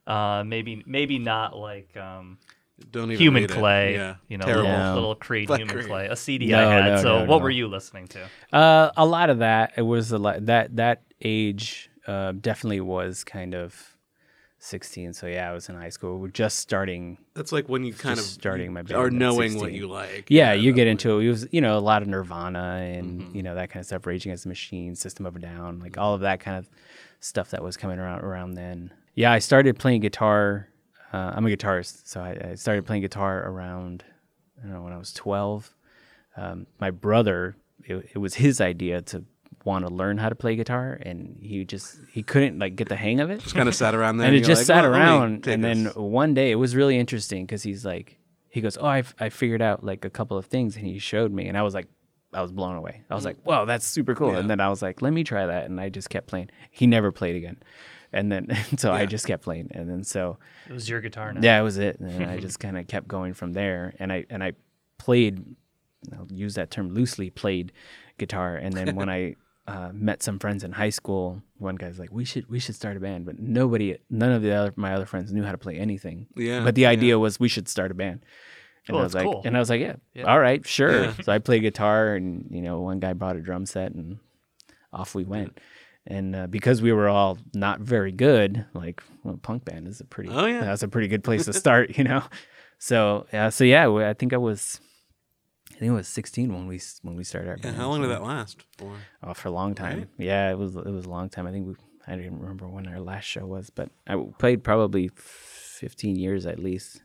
Speaker 2: uh, maybe maybe not like um,
Speaker 3: Don't even
Speaker 2: Human. Clay,
Speaker 3: Yeah.
Speaker 2: you know,
Speaker 3: Terrible.
Speaker 2: little,
Speaker 1: No.
Speaker 2: little Creed
Speaker 3: Black
Speaker 2: Human
Speaker 3: Creed.
Speaker 2: Clay, a CD
Speaker 1: No,
Speaker 2: I had.
Speaker 1: no,
Speaker 2: so
Speaker 1: no,
Speaker 2: what
Speaker 1: no.
Speaker 2: were you listening to?
Speaker 1: Uh, a lot of that. It was a lot. That that age uh, definitely was kind of sixteen. So yeah, I was in high school. We're just starting
Speaker 3: That's like when you kind of
Speaker 1: starting my
Speaker 3: are
Speaker 1: band at
Speaker 3: knowing what you like.
Speaker 1: Yeah, you get
Speaker 3: that's
Speaker 1: into it. It was, you know, a lot of Nirvana and
Speaker 3: Mhm.
Speaker 1: you know that kind of stuff. Rage Against the Machine, System of a Down, like all of that kind of stuff that was coming around around then. Yeah, I started playing guitar. Uh, I'm a guitarist, so I, I started playing guitar around, I don't know, when I was 12. Um, my brother, it, it was his idea to want to learn how to play guitar, and he just he couldn't like get the hang of it
Speaker 3: Just kind of sat around <laughs> there.
Speaker 1: and it just
Speaker 3: like,
Speaker 1: sat
Speaker 3: "Well,
Speaker 1: around and then
Speaker 3: this."
Speaker 1: one day it was really interesting because he's like he goes oh I, I figured out like a couple of things and he showed me and i was like i was blown away i was like wow that's super cool
Speaker 3: Yeah.
Speaker 1: and then i was like let me try that and i just kept playing he never played again and then <laughs> so i just kept playing and then so
Speaker 2: It was your guitar now.
Speaker 1: yeah, it was it. And I <laughs> just kind of kept going from there. And I and I played, I'll use that term loosely, played guitar. And then when I <laughs> uh, met some friends in high school, one guy's like, "We should we should start a band," but nobody, none of the other my other friends knew how to play anything.
Speaker 3: Yeah,
Speaker 1: But the
Speaker 3: yeah.
Speaker 1: idea was we should start a band. And
Speaker 2: Oh,
Speaker 1: I was like,
Speaker 2: cool.
Speaker 1: and I was like, yeah,
Speaker 2: Yeah.
Speaker 1: all right, sure.
Speaker 3: Yeah.
Speaker 1: So I played guitar, and you know, one guy brought a drum set, and off we went. And uh, because we were all not very good, like well, punk band is a pretty
Speaker 3: Oh, yeah.
Speaker 1: that's a pretty good place to start, <laughs> you know. So yeah, so yeah, I think I was, I think it was 16 when we when we started our
Speaker 3: Yeah,
Speaker 1: band.
Speaker 3: how long did that last for?
Speaker 1: Oh, for a long time.
Speaker 3: Right?
Speaker 1: Yeah, it was it was a long time. I think we I don't even remember when our last show was, but I played probably 15 years at least.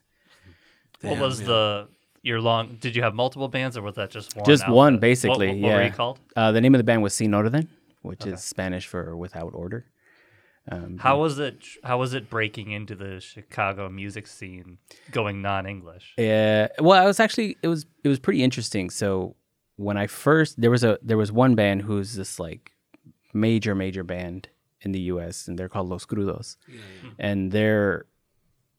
Speaker 2: what was
Speaker 3: yeah.
Speaker 2: the your long? Did you have multiple bands, or was that just one?
Speaker 1: Just one, basically,
Speaker 2: What, what, what were you called?
Speaker 1: Uh, the name of the band was C Sin Orden, which
Speaker 2: Okay.
Speaker 1: is Spanish for without order. Um,
Speaker 2: How was it? How was it breaking into the Chicago music scene, going non-English?
Speaker 1: Uh, well, I was actually it was it was pretty interesting. So when I first there was a there was one band who's this like major major band in the U.S. and they're called Los Crudos, and they're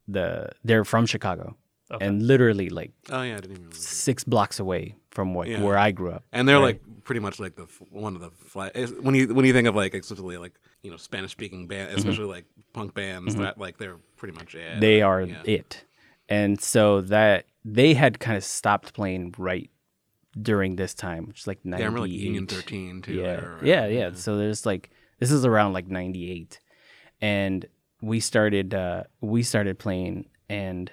Speaker 1: the they're from Chicago
Speaker 2: Okay.
Speaker 1: and literally like
Speaker 3: Oh yeah, I didn't even.
Speaker 1: Six blocks away from what
Speaker 3: Yeah.
Speaker 1: where I grew up.
Speaker 3: And they're
Speaker 1: Right.
Speaker 3: like pretty much like the one of the fly, when you when you think of like exclusively like you know Spanish speaking band, especially like punk bands that like they're pretty much it.
Speaker 1: Mm-hmm. they are
Speaker 3: Yeah.
Speaker 1: it. And so that they had kind of stopped playing right during this time, which is like 98.
Speaker 3: Yeah, like Union Thirteen too.
Speaker 1: yeah.
Speaker 3: right?
Speaker 1: yeah, yeah. So there's like this is around like 98. And we started uh we started playing and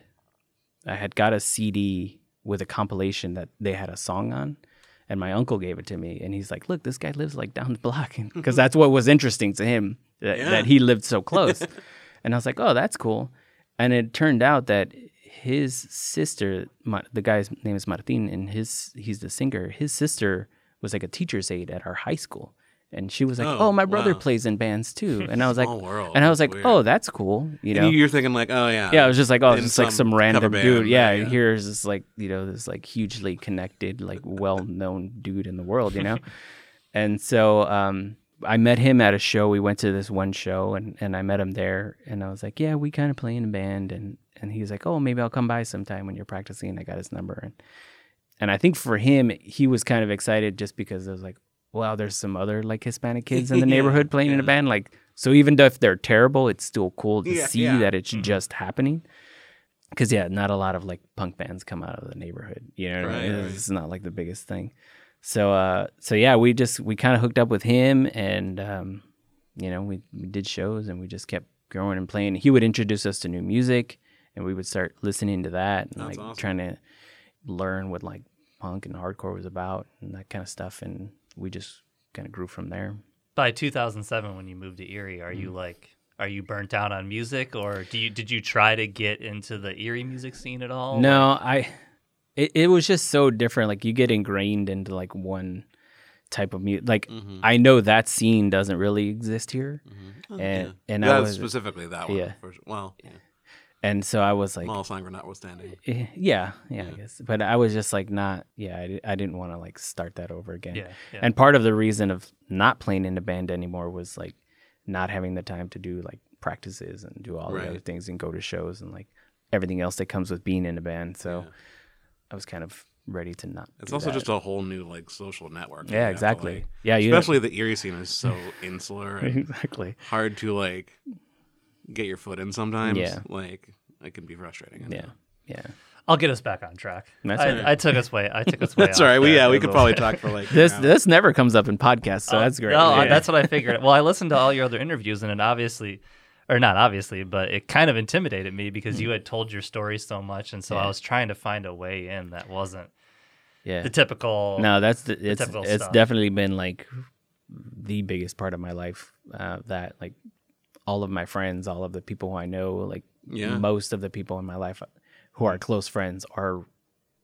Speaker 1: I had got a CD with a compilation that they had a song on and my uncle gave it to me and he's like, "Look, this guy lives like down the block." <laughs> Cuz that's what was interesting to him that,
Speaker 3: Yeah.
Speaker 1: that he lived so close. <laughs> and I was like, "Oh, that's cool." And it turned out that his sister, the guy's name is Martin, and his he's the singer. His sister was like a teacher's aide at our high school, and she was like,
Speaker 3: Oh,
Speaker 1: "Oh, my brother
Speaker 3: wow.
Speaker 1: plays in bands too." <laughs> And I was like,
Speaker 3: world.
Speaker 1: and I was like,
Speaker 3: Weird.
Speaker 1: "Oh, that's cool," you know.
Speaker 3: And you're thinking like, oh yeah,
Speaker 1: yeah, I was just like, oh, it's just like
Speaker 3: some
Speaker 1: random
Speaker 3: band,
Speaker 1: dude. Yeah,
Speaker 3: yeah.
Speaker 1: here's this like you know this like hugely connected, like well-known dude in the world, you know. <laughs> and so um, I met him at a show. We went to this one show, and and I met him there, and I was like, yeah, we kind of play in a band, and and he was like, oh, maybe I'll come by sometime when you're practicing. I got his number, and and I think for him, he was kind of excited just because it was like, wow, there's some other like Hispanic kids in the <laughs>
Speaker 3: Yeah,
Speaker 1: neighborhood playing in a band, like. So even though if they're terrible, it's still cool to
Speaker 3: Yeah,
Speaker 1: see
Speaker 3: yeah.
Speaker 1: that it's just happening because yeah, not a lot of like punk bands come out of the neighborhood. You know, what I mean?
Speaker 3: Right, right.
Speaker 1: it's not like the biggest thing. So, uh, so yeah, we just we kind of hooked up with him, and um, you know, we, we did shows, and we just kept growing and playing. He would introduce us to new music, and we would start listening to that, and
Speaker 3: That's
Speaker 1: like
Speaker 3: awesome.
Speaker 1: trying to learn what like punk and hardcore was about, and that kind of stuff. And we just kind of grew from there.
Speaker 2: By 2007, when you moved to Erie, are
Speaker 1: Mm.
Speaker 2: you like, are you burnt out on music, or do you did you try to get into the Erie music scene at all?
Speaker 1: No, I. It, it was just so different. Like you get ingrained into like one type of music. Like
Speaker 3: Mhm.
Speaker 1: I know that scene doesn't really exist here,
Speaker 3: Oh,
Speaker 1: and
Speaker 3: yeah.
Speaker 1: and I was
Speaker 3: specifically that one.
Speaker 1: yeah.
Speaker 3: For, sure. well, yeah.
Speaker 1: And so I was like,
Speaker 3: Small Sanger notwithstanding.
Speaker 1: eh, yeah, yeah, I
Speaker 3: Yeah.
Speaker 1: guess. But I was just like, not, yeah, I, I didn't want to like start that over again.
Speaker 2: Yeah, yeah.
Speaker 1: And part of the reason of not playing in the band anymore was like not having the time to do like practices and do all
Speaker 3: Right.
Speaker 1: the other things and go to shows and like everything else that comes with being in a band. So
Speaker 3: Yeah.
Speaker 1: I was kind of ready to not.
Speaker 3: It's
Speaker 1: do
Speaker 3: also
Speaker 1: that.
Speaker 3: just a whole new like social network.
Speaker 1: yeah,
Speaker 3: You have to,
Speaker 1: exactly.
Speaker 3: like-
Speaker 1: yeah, you
Speaker 3: especially the Erie scene is so <laughs> insular and
Speaker 1: exactly.
Speaker 3: hard to like get your foot in sometimes.
Speaker 1: Yeah.
Speaker 3: Like it can be frustrating.
Speaker 1: Yeah,
Speaker 3: know.
Speaker 1: yeah.
Speaker 2: I'll get us back on track.
Speaker 1: That's
Speaker 2: I,
Speaker 1: all right.
Speaker 2: I took us way. I took us <laughs> way.
Speaker 3: That's
Speaker 2: off
Speaker 3: all right. We yeah, we could probably
Speaker 2: bit.
Speaker 3: talk for like <laughs>
Speaker 1: This
Speaker 3: an
Speaker 1: this never comes up in podcasts, so that's great.
Speaker 2: No,
Speaker 1: Yeah.
Speaker 2: that's what I figured. Well, I listened to all your other interviews, and it obviously, or not obviously, but it kind of intimidated me because you had told your story so much, and so I was trying to find a way in that wasn't
Speaker 1: yeah.
Speaker 2: the typical.
Speaker 1: No, that's the, it's
Speaker 2: typical
Speaker 1: it's
Speaker 2: stuff.
Speaker 1: definitely been like the biggest part of my life. Uh, that like all of my friends, all of the people who I know, like
Speaker 3: Yeah.
Speaker 1: most of the people in my life who are close friends are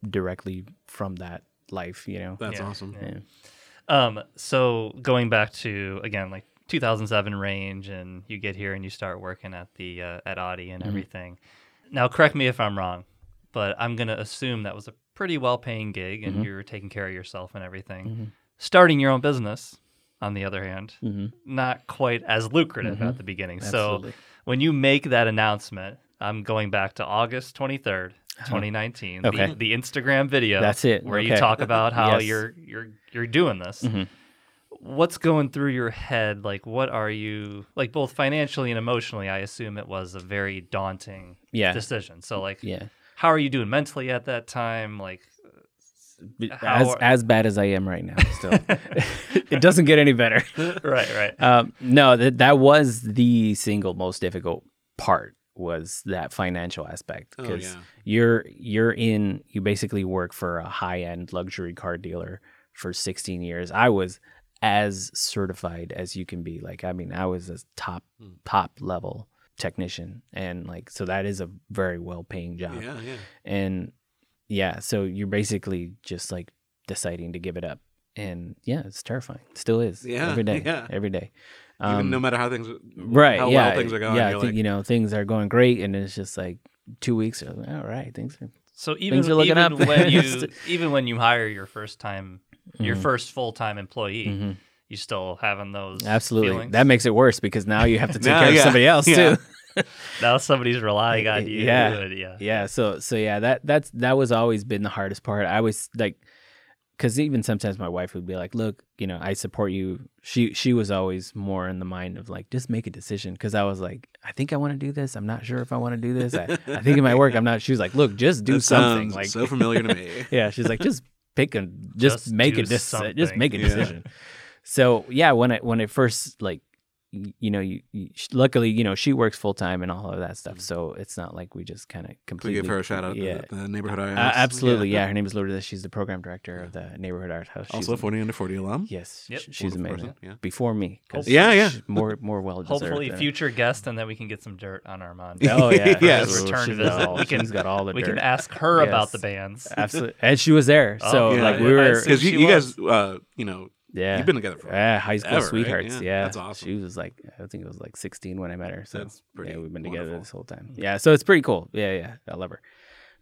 Speaker 1: directly from that life. You know.
Speaker 3: That's
Speaker 2: Yeah.
Speaker 3: awesome.
Speaker 1: Yeah.
Speaker 2: Um, so going back to again like 2007 range, and you get here and you start working at the uh, at Audi and everything. Now, correct me if I'm wrong, but I'm gonna assume that was a pretty well-paying gig, and you're taking care of yourself and everything. Starting your own business, on the other hand,
Speaker 1: Mhm.
Speaker 2: not quite as lucrative at the beginning.
Speaker 1: Absolutely.
Speaker 2: So when you make that announcement, I'm going back to August 23rd. 2019
Speaker 1: Uh-huh. Okay.
Speaker 2: the, the Instagram video
Speaker 1: That's it.
Speaker 2: where you talk about how
Speaker 1: Yes.
Speaker 2: you're you're you're doing this
Speaker 1: Mhm.
Speaker 2: what's going through your head like what are you like both financially and emotionally i assume it was a very daunting
Speaker 1: Yeah.
Speaker 2: decision so like
Speaker 1: Yeah.
Speaker 2: how are you doing mentally at that time like
Speaker 1: as
Speaker 2: are-
Speaker 1: as bad as I am right now. Still, <laughs> it doesn't get any better. <laughs>
Speaker 2: right, right.
Speaker 1: Um, no, that that was the single most difficult part was that financial aspect
Speaker 3: Oh,
Speaker 1: because
Speaker 3: yeah.
Speaker 1: you're you're in you basically work for a high end luxury car dealer for 16 years. I was as certified as you can be. Like I mean, I was a top
Speaker 3: Hmm.
Speaker 1: top level technician, and like so that is a very well paying job
Speaker 3: Yeah, yeah.
Speaker 1: and yeah so you're basically just like deciding to give it up and yeah it's terrifying it still is
Speaker 3: Yeah,
Speaker 1: every day
Speaker 3: yeah.
Speaker 1: every day
Speaker 3: Even
Speaker 1: Um,
Speaker 3: no matter how things,
Speaker 1: right
Speaker 3: how
Speaker 1: yeah
Speaker 3: well things are going,
Speaker 1: yeah
Speaker 3: you're
Speaker 1: I think,
Speaker 3: like,
Speaker 1: you know things are going great and it's just like two weeks are like, all right things are
Speaker 2: So even,
Speaker 1: Things are looking
Speaker 2: even
Speaker 1: up.
Speaker 2: when <laughs> you even when you hire your first time your
Speaker 1: Mhm.
Speaker 2: first full time employee,
Speaker 1: Mhm.
Speaker 2: you still having those
Speaker 1: absolutely
Speaker 2: feelings?
Speaker 1: that makes it worse because now you have to take <laughs>
Speaker 3: Now,
Speaker 1: care of somebody else
Speaker 3: yeah.
Speaker 1: too <laughs>
Speaker 2: now somebody's relying on you.
Speaker 1: Yeah. <laughs>
Speaker 2: and yeah.
Speaker 1: yeah so so yeah that that's that was always been the hardest part i was like because even sometimes my wife would be like look you know i support you she she was always more in the mind of like just make a decision because i was like i think i want to do this i'm not sure if i want to do this I, I think it might work i'm not she was like look just do
Speaker 3: that
Speaker 1: something like
Speaker 3: so familiar to me. <laughs>
Speaker 1: yeah she's like just pick a just,
Speaker 2: Just
Speaker 1: make a decision just
Speaker 2: something.
Speaker 1: make a
Speaker 3: Yeah.
Speaker 1: decision so yeah when i when i first like y- you know you, you luckily you know she works full time and all of that stuff so it's not like we just kind of
Speaker 3: Can we
Speaker 1: completely
Speaker 3: give her a shout out
Speaker 1: yeah
Speaker 3: the, the neighborhood art
Speaker 1: uh, absolutely, yeah. Her name is Lourdes. She's the program director of the neighborhood art house. She's
Speaker 3: Also, a 40 under 40 alum.
Speaker 1: yes,
Speaker 2: Yep.
Speaker 1: she's
Speaker 3: Wonderful
Speaker 1: amazing.
Speaker 3: person, yeah.
Speaker 1: Before me, 'cause
Speaker 2: Hopefully-
Speaker 3: Yeah, yeah.
Speaker 1: more more well deserved.
Speaker 2: Hopefully, future guest, and then we can get some dirt on Armand.
Speaker 1: Oh <laughs> yeah,
Speaker 3: Yes.
Speaker 2: Return to visit.
Speaker 1: all-
Speaker 2: We can-
Speaker 1: she's got all the
Speaker 2: we
Speaker 1: dirt.
Speaker 2: can ask her about the bands.
Speaker 1: Absolutely, and she was there.
Speaker 2: Oh,
Speaker 1: So
Speaker 3: yeah,
Speaker 1: like we were.
Speaker 3: Because you, you guys, uh, you know,
Speaker 1: yeah,
Speaker 3: you've been together for
Speaker 1: yeah, high school
Speaker 3: ever, right?
Speaker 1: sweethearts.
Speaker 3: Yeah,
Speaker 1: Yeah,
Speaker 3: that's awesome.
Speaker 1: She was like, I think it was like 16 when I met her. So
Speaker 3: That's pretty
Speaker 1: yeah, we've been together this whole time. Yeah, so it's pretty cool. Yeah, yeah, I love her.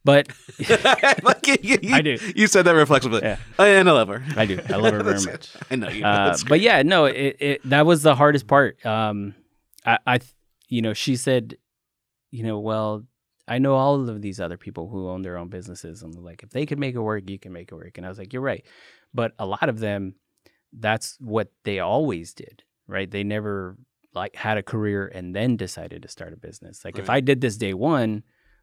Speaker 1: But <laughs>
Speaker 3: like, you, you-
Speaker 1: I do.
Speaker 3: You said that reflexively.
Speaker 1: Yeah.
Speaker 3: And I love her.
Speaker 1: I do. I love her <laughs> very much.
Speaker 3: I know you.
Speaker 1: uh, but yeah, no, it, it that was the hardest part. Um, I, I, you know, she said, you know, well, I know all of these other people who own their own businesses, and like, if they could make it work, you can make it work. And I was like, you're right, but a lot of them, that's what they always did, right? They never like had a career and then decided to start a business. Like, if I did this day one.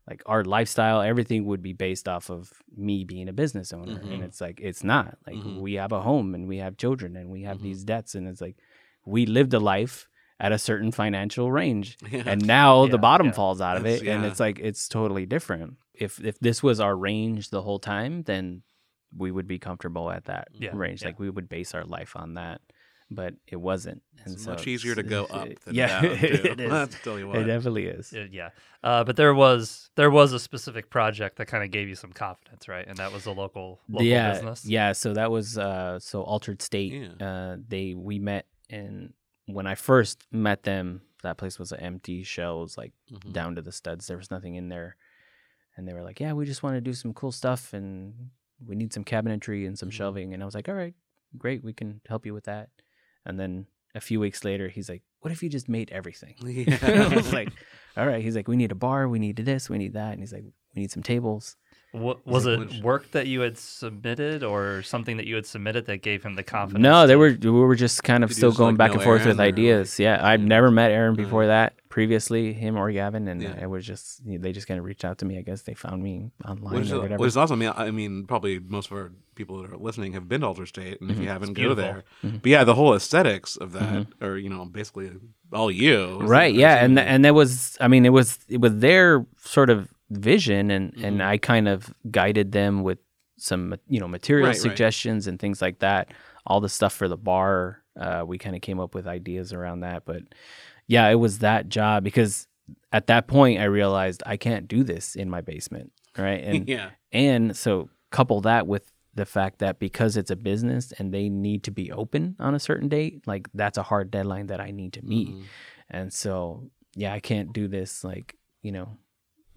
Speaker 1: Like our lifestyle, everything would be based off of me being a business owner,
Speaker 3: Mhm.
Speaker 1: and it's like it's not. Like
Speaker 3: Mhm.
Speaker 1: we have a home and we have children and we have
Speaker 3: Mhm.
Speaker 1: these debts, and it's like we lived a life at a certain financial range <laughs>
Speaker 3: Yeah.
Speaker 1: and now
Speaker 2: Yeah,
Speaker 1: the bottom
Speaker 2: yeah.
Speaker 1: falls out of
Speaker 3: That's-
Speaker 1: it and it's like it's totally different if if this was our range the whole time then we would be comfortable at that
Speaker 2: Yeah,
Speaker 1: range
Speaker 2: yeah.
Speaker 1: like we would base our life on that but it wasn't and
Speaker 3: It's
Speaker 1: so
Speaker 3: much easier to <laughs> go up than
Speaker 1: yeah
Speaker 3: down. Too. <laughs>
Speaker 1: it <laughs> is
Speaker 3: I'll tell you
Speaker 1: it definitely is
Speaker 2: Uh, yeah, uh, but there was there was a specific project that kind of gave you some confidence, right? And that was a local local
Speaker 1: yeah
Speaker 2: business.
Speaker 1: yeah so that was uh so altered state
Speaker 3: Yeah.
Speaker 1: uh they we met and when i first met them that place was an empty shell it was like
Speaker 3: Mhm.
Speaker 1: down to the studs. There was nothing in there. And they were like, Yeah, we just want to do some cool stuff and we need some cabinetry and some
Speaker 3: Mhm.
Speaker 1: shelving. And I was like, All right, great, we can help you with that. And then a few weeks later, he's like, What if you just made everything? <laughs> I was <laughs> like, All right. He's like, We need a bar, we need this, we need that. And he's like, We need some tables.
Speaker 2: Wa- was
Speaker 3: like,
Speaker 2: it
Speaker 3: which-
Speaker 2: work that you had submitted or something that you had submitted that gave him the confidence?
Speaker 1: No, they
Speaker 2: to-
Speaker 1: were we were just kind of
Speaker 3: Did
Speaker 1: still going
Speaker 3: like,
Speaker 1: back and forth with
Speaker 3: Aaron, or, like-
Speaker 1: ideas. yeah, I've
Speaker 3: Yeah.
Speaker 1: never met Aaron
Speaker 3: Right.
Speaker 1: before that. Previously, him or Gavin, and
Speaker 3: Yeah.
Speaker 1: it was just they just kind of reached out to me. I guess they found me online
Speaker 3: Which is,
Speaker 1: or whatever.
Speaker 3: which is awesome. I mean, I mean, probably most of our people that are listening have been to Alter State, and if mm-hmm.
Speaker 1: you
Speaker 3: haven't, go
Speaker 2: beautiful.
Speaker 3: there.
Speaker 1: Mhm.
Speaker 3: But yeah, the whole aesthetics of that, mm-hmm. or you know, basically all you,
Speaker 1: right yeah and and that was i mean it was it was their sort of vision and and
Speaker 3: Mhm.
Speaker 1: i kind of guided them with some you know material
Speaker 3: Right, right.
Speaker 1: suggestions and things like that all the stuff for the bar uh, we kind of came up with ideas around that but yeah it was that job because at that point i realized i can't do this in my basement right and <laughs>
Speaker 3: yeah,
Speaker 1: and so couple that with the fact that because it's a business and they need to be open on a certain date, like that's a hard deadline that I need to meet.
Speaker 3: Mhm.
Speaker 1: And so, yeah, I can't do this like, you know,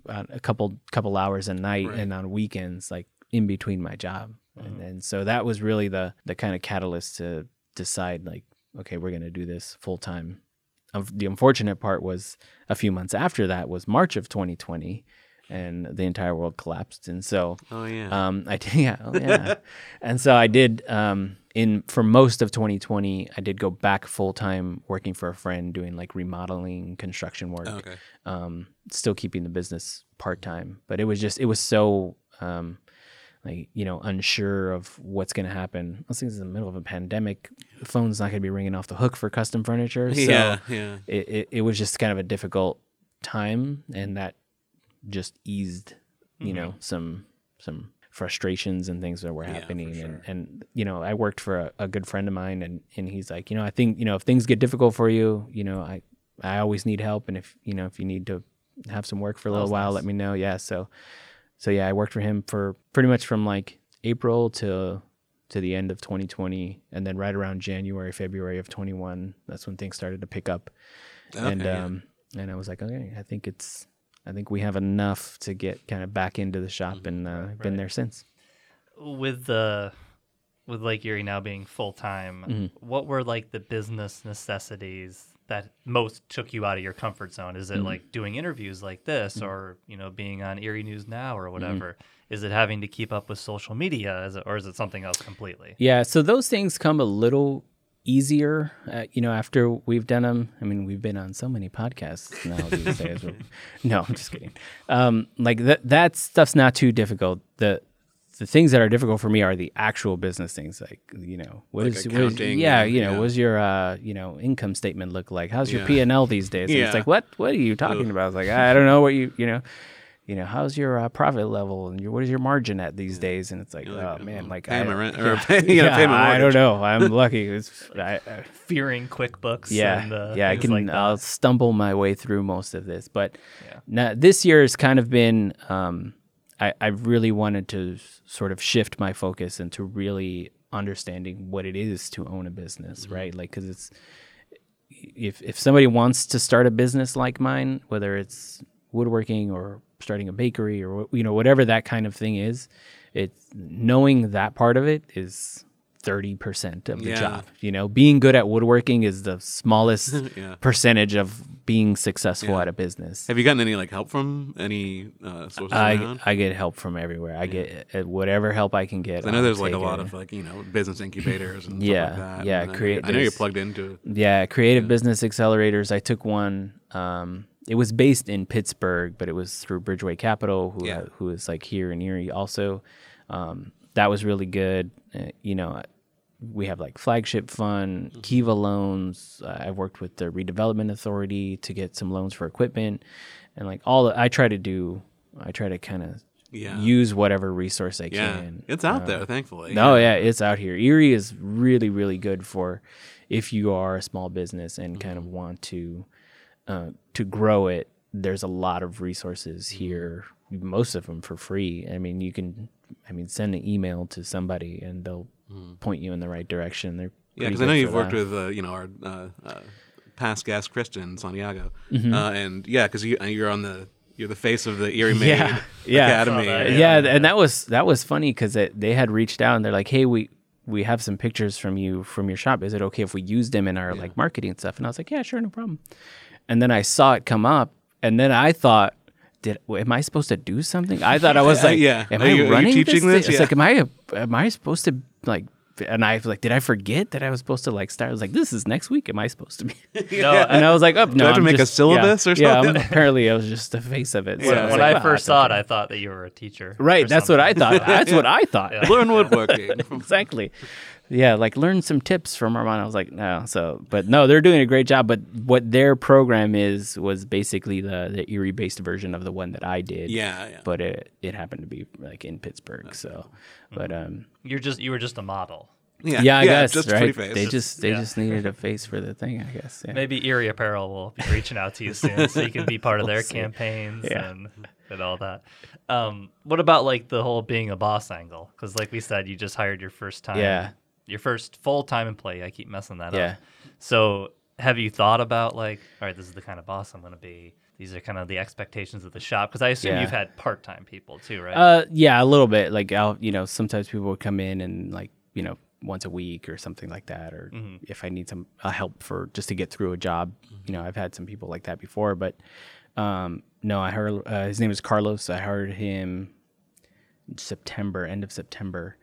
Speaker 1: a couple couple hours a night
Speaker 3: Right.
Speaker 1: and on weekends like in between my job. And,
Speaker 2: Mhm.
Speaker 1: and so that was really the the kind of catalyst to decide like, okay, we're going to do this full time. The unfortunate part was a few months after that was March of 2020 and the entire world collapsed. And so
Speaker 3: Oh yeah.
Speaker 1: um, I did, <laughs> yeah, oh, yeah. and so I did. Um, in for most of 2020, I did go back full time working for a friend, doing like remodeling, construction work.
Speaker 3: okay.
Speaker 1: Um, still keeping the business part time, but it was just it was so um, like you know unsure of what's going to happen. Those things in the middle of a pandemic, the phone's not going to be ringing off the hook for custom furniture. <laughs> So
Speaker 3: yeah, yeah.
Speaker 1: it, it, it was just kind of a difficult time and that just eased you know some some frustrations and things that were
Speaker 3: Yeah,
Speaker 1: happening
Speaker 3: sure.
Speaker 1: and and you know i worked for a, a good friend of mine and and he's like you know i think you know if things get difficult for you you know i i always need help and if you know if you need to have some work for a little while
Speaker 2: nice.
Speaker 1: let me know yeah so so yeah i worked for him for pretty much from like april to to the end of 2020 and then right around january february of 21 that's when things started to pick up and
Speaker 3: Okay, yeah.
Speaker 1: um and I was like, okay, I think it's I think we have enough to get kind of back into the shop and uh, been
Speaker 2: Right.
Speaker 1: there since.
Speaker 2: with the with Lake Erie now being full time,
Speaker 1: Mm-hmm.
Speaker 2: what were like the business necessities that most took you out of your comfort zone? Is it
Speaker 1: Mm-hmm.
Speaker 2: like doing interviews like this, or you know, being on Erie News Now
Speaker 1: Mm-hmm.
Speaker 2: or whatever? Is it having to keep up with social media, is it, or is it something else completely?
Speaker 1: Yeah, so those things come a little easier, uh, you know, after we've done them. I mean, we've been on so many podcasts now these days. <laughs> No, I'm just kidding. Um, like that that stuff's not too difficult. The the things that are difficult for me are the actual business things, like you know, what
Speaker 3: Like
Speaker 1: is, what is- yeah, you know,
Speaker 3: yeah.
Speaker 1: what's your uh, you know, income statement look like? How's your. P and L these days? And
Speaker 3: Yeah.
Speaker 1: it's like, what what are you talking about? It's like I don't know what you you know. You know, how's your uh, profit level and your, what is your margin at these days? And it's like,
Speaker 3: You're
Speaker 1: oh
Speaker 3: like,
Speaker 1: man,
Speaker 3: oh,
Speaker 1: like
Speaker 3: pay
Speaker 1: I,
Speaker 3: my rent- <laughs>
Speaker 1: yeah,
Speaker 3: or pay- you
Speaker 1: yeah,
Speaker 3: pay my
Speaker 1: I don't know. I'm <laughs> lucky. It's, I, I,
Speaker 2: Fearing QuickBooks.
Speaker 1: yeah,
Speaker 2: and, uh,
Speaker 1: yeah. I can.
Speaker 2: Like.
Speaker 1: I'll stumble my way through most of this, but
Speaker 2: Yeah.
Speaker 1: now, this year has kind of been. Um, I I really wanted to sort of shift my focus into really understanding what it is to own a business,
Speaker 2: Mm-hmm.
Speaker 1: right? Like, because it's if if somebody wants to start a business like mine, whether it's woodworking or starting a bakery or you know whatever that kind of thing is, it's knowing that part of it is. 30% of the
Speaker 3: Yeah.
Speaker 1: job. You know, being good at woodworking is the smallest <laughs>
Speaker 3: Yeah.
Speaker 1: percentage of being successful
Speaker 3: Yeah.
Speaker 1: at a business.
Speaker 3: Have you gotten any like help from any uh, sources
Speaker 1: I,
Speaker 3: around?
Speaker 1: I get help from everywhere. I get uh, whatever help I can get.
Speaker 3: I know there's like a lot
Speaker 1: it.
Speaker 3: of like you know business incubators and
Speaker 1: Yeah,
Speaker 3: stuff like that.
Speaker 1: yeah,
Speaker 3: and I, I know you're plugged into it.
Speaker 1: Yeah, creative business accelerators. I took one. Um, it was based in Pittsburgh, but it was through Bridgeway Capital, who
Speaker 3: Yeah.
Speaker 1: who is like here in Erie also. Um, that was really good. Uh, you know, we have like flagship fund,
Speaker 3: Mm-hmm.
Speaker 1: Kiva loans. Uh, I've worked with the redevelopment authority to get some loans for equipment, and like all. I try to do. I try to kind of
Speaker 3: Yeah.
Speaker 1: use whatever resource I
Speaker 3: Yeah,
Speaker 1: can.
Speaker 3: it's out
Speaker 1: Uh,
Speaker 3: there, thankfully.
Speaker 1: no, yeah, it's out here. Erie is really, really good for if you are a small business and kind
Speaker 3: Mm-hmm.
Speaker 1: of want to uh, to grow it. There's a lot of resources here. Most of them for free. I mean, you can, I mean, send an email to somebody and they'll point you in the right direction. They're.
Speaker 3: Yeah, because I know you've
Speaker 1: for
Speaker 3: worked with uh, you know our uh, uh, past guest Christian Santiago,
Speaker 1: Mm-hmm.
Speaker 3: uh, and yeah, because you you're on the you're the face of the Erie Made <laughs>
Speaker 1: Yeah, <laughs> yeah.
Speaker 3: Academy.
Speaker 2: That,
Speaker 1: yeah,
Speaker 2: Yeah.
Speaker 1: and that was that was funny because they had reached out and they're like, "Hey, we we have some pictures from you from your shop. Is it okay if we use them in our like marketing stuff?" And I was like, "Yeah, sure, no problem." And then I saw it come up, and then I thought, "Did am I supposed to do something?" I thought I was <laughs>
Speaker 3: Uh,
Speaker 1: like,
Speaker 3: yeah.
Speaker 1: am
Speaker 3: Are
Speaker 1: I
Speaker 3: you- are you
Speaker 1: running
Speaker 3: teaching
Speaker 1: this?"
Speaker 3: this?
Speaker 1: thing?" It's like, "Am I am I supposed to like?" And I was like, "Did I forget that I was supposed to like start?" I was like, "This is next week. Am I supposed to be?" <laughs>
Speaker 2: No,
Speaker 1: and I was like, "Oh no!"
Speaker 3: I have to
Speaker 1: I'm
Speaker 3: make a syllabus
Speaker 1: yeah,
Speaker 3: or something?
Speaker 1: Yeah, I'm-
Speaker 3: something? <laughs>
Speaker 1: apparently I was just the face of it. So
Speaker 3: Yeah.
Speaker 1: I
Speaker 2: when
Speaker 1: like,
Speaker 2: I first
Speaker 1: it's
Speaker 2: saw it, I thought that you were a teacher.
Speaker 1: Right,
Speaker 2: or
Speaker 1: that's what. I thought. That's what I thought.
Speaker 3: Learn woodworking.
Speaker 1: exactly. Yeah, like learn some tips from Armand. I was like, no. So, but no, they're doing a great job. But what their program is was basically the the Erie based version of the one that I did.
Speaker 3: yeah, yeah.
Speaker 1: But it it happened to be like in Pittsburgh. So, but um,
Speaker 2: You're just you were just a model.
Speaker 3: yeah,
Speaker 1: yeah, I guess
Speaker 3: just
Speaker 1: right.
Speaker 3: pretty face.
Speaker 1: They just they
Speaker 2: yeah.
Speaker 1: just needed a face for the thing. I guess. Yeah.
Speaker 2: Maybe Erie Apparel will be reaching out to you soon, so you can be part of <laughs> their
Speaker 1: We'll
Speaker 2: campaigns
Speaker 1: Yeah.
Speaker 2: and and all that. Um, what about like the whole being a boss angle? Because like we said, you just hired your first time.
Speaker 1: Yeah.
Speaker 2: Your first full time employee. I keep messing that
Speaker 1: Yeah.
Speaker 2: up. So have you thought about like, all right, this is the kind of boss I'm going to be. These are kind of the expectations of the shop. Because I assume
Speaker 1: Yeah.
Speaker 2: you've had part time people too, right?
Speaker 1: Uh, yeah, a little bit. Like I'll, you know, sometimes people would come in and like, you know, once a week or something like that, or
Speaker 2: Mm-hmm.
Speaker 1: if I need some uh, help for just to get through a job, you know, I've had some people like that before. But um, no, I heard uh, his name is Carlos. I heard him September, end of September,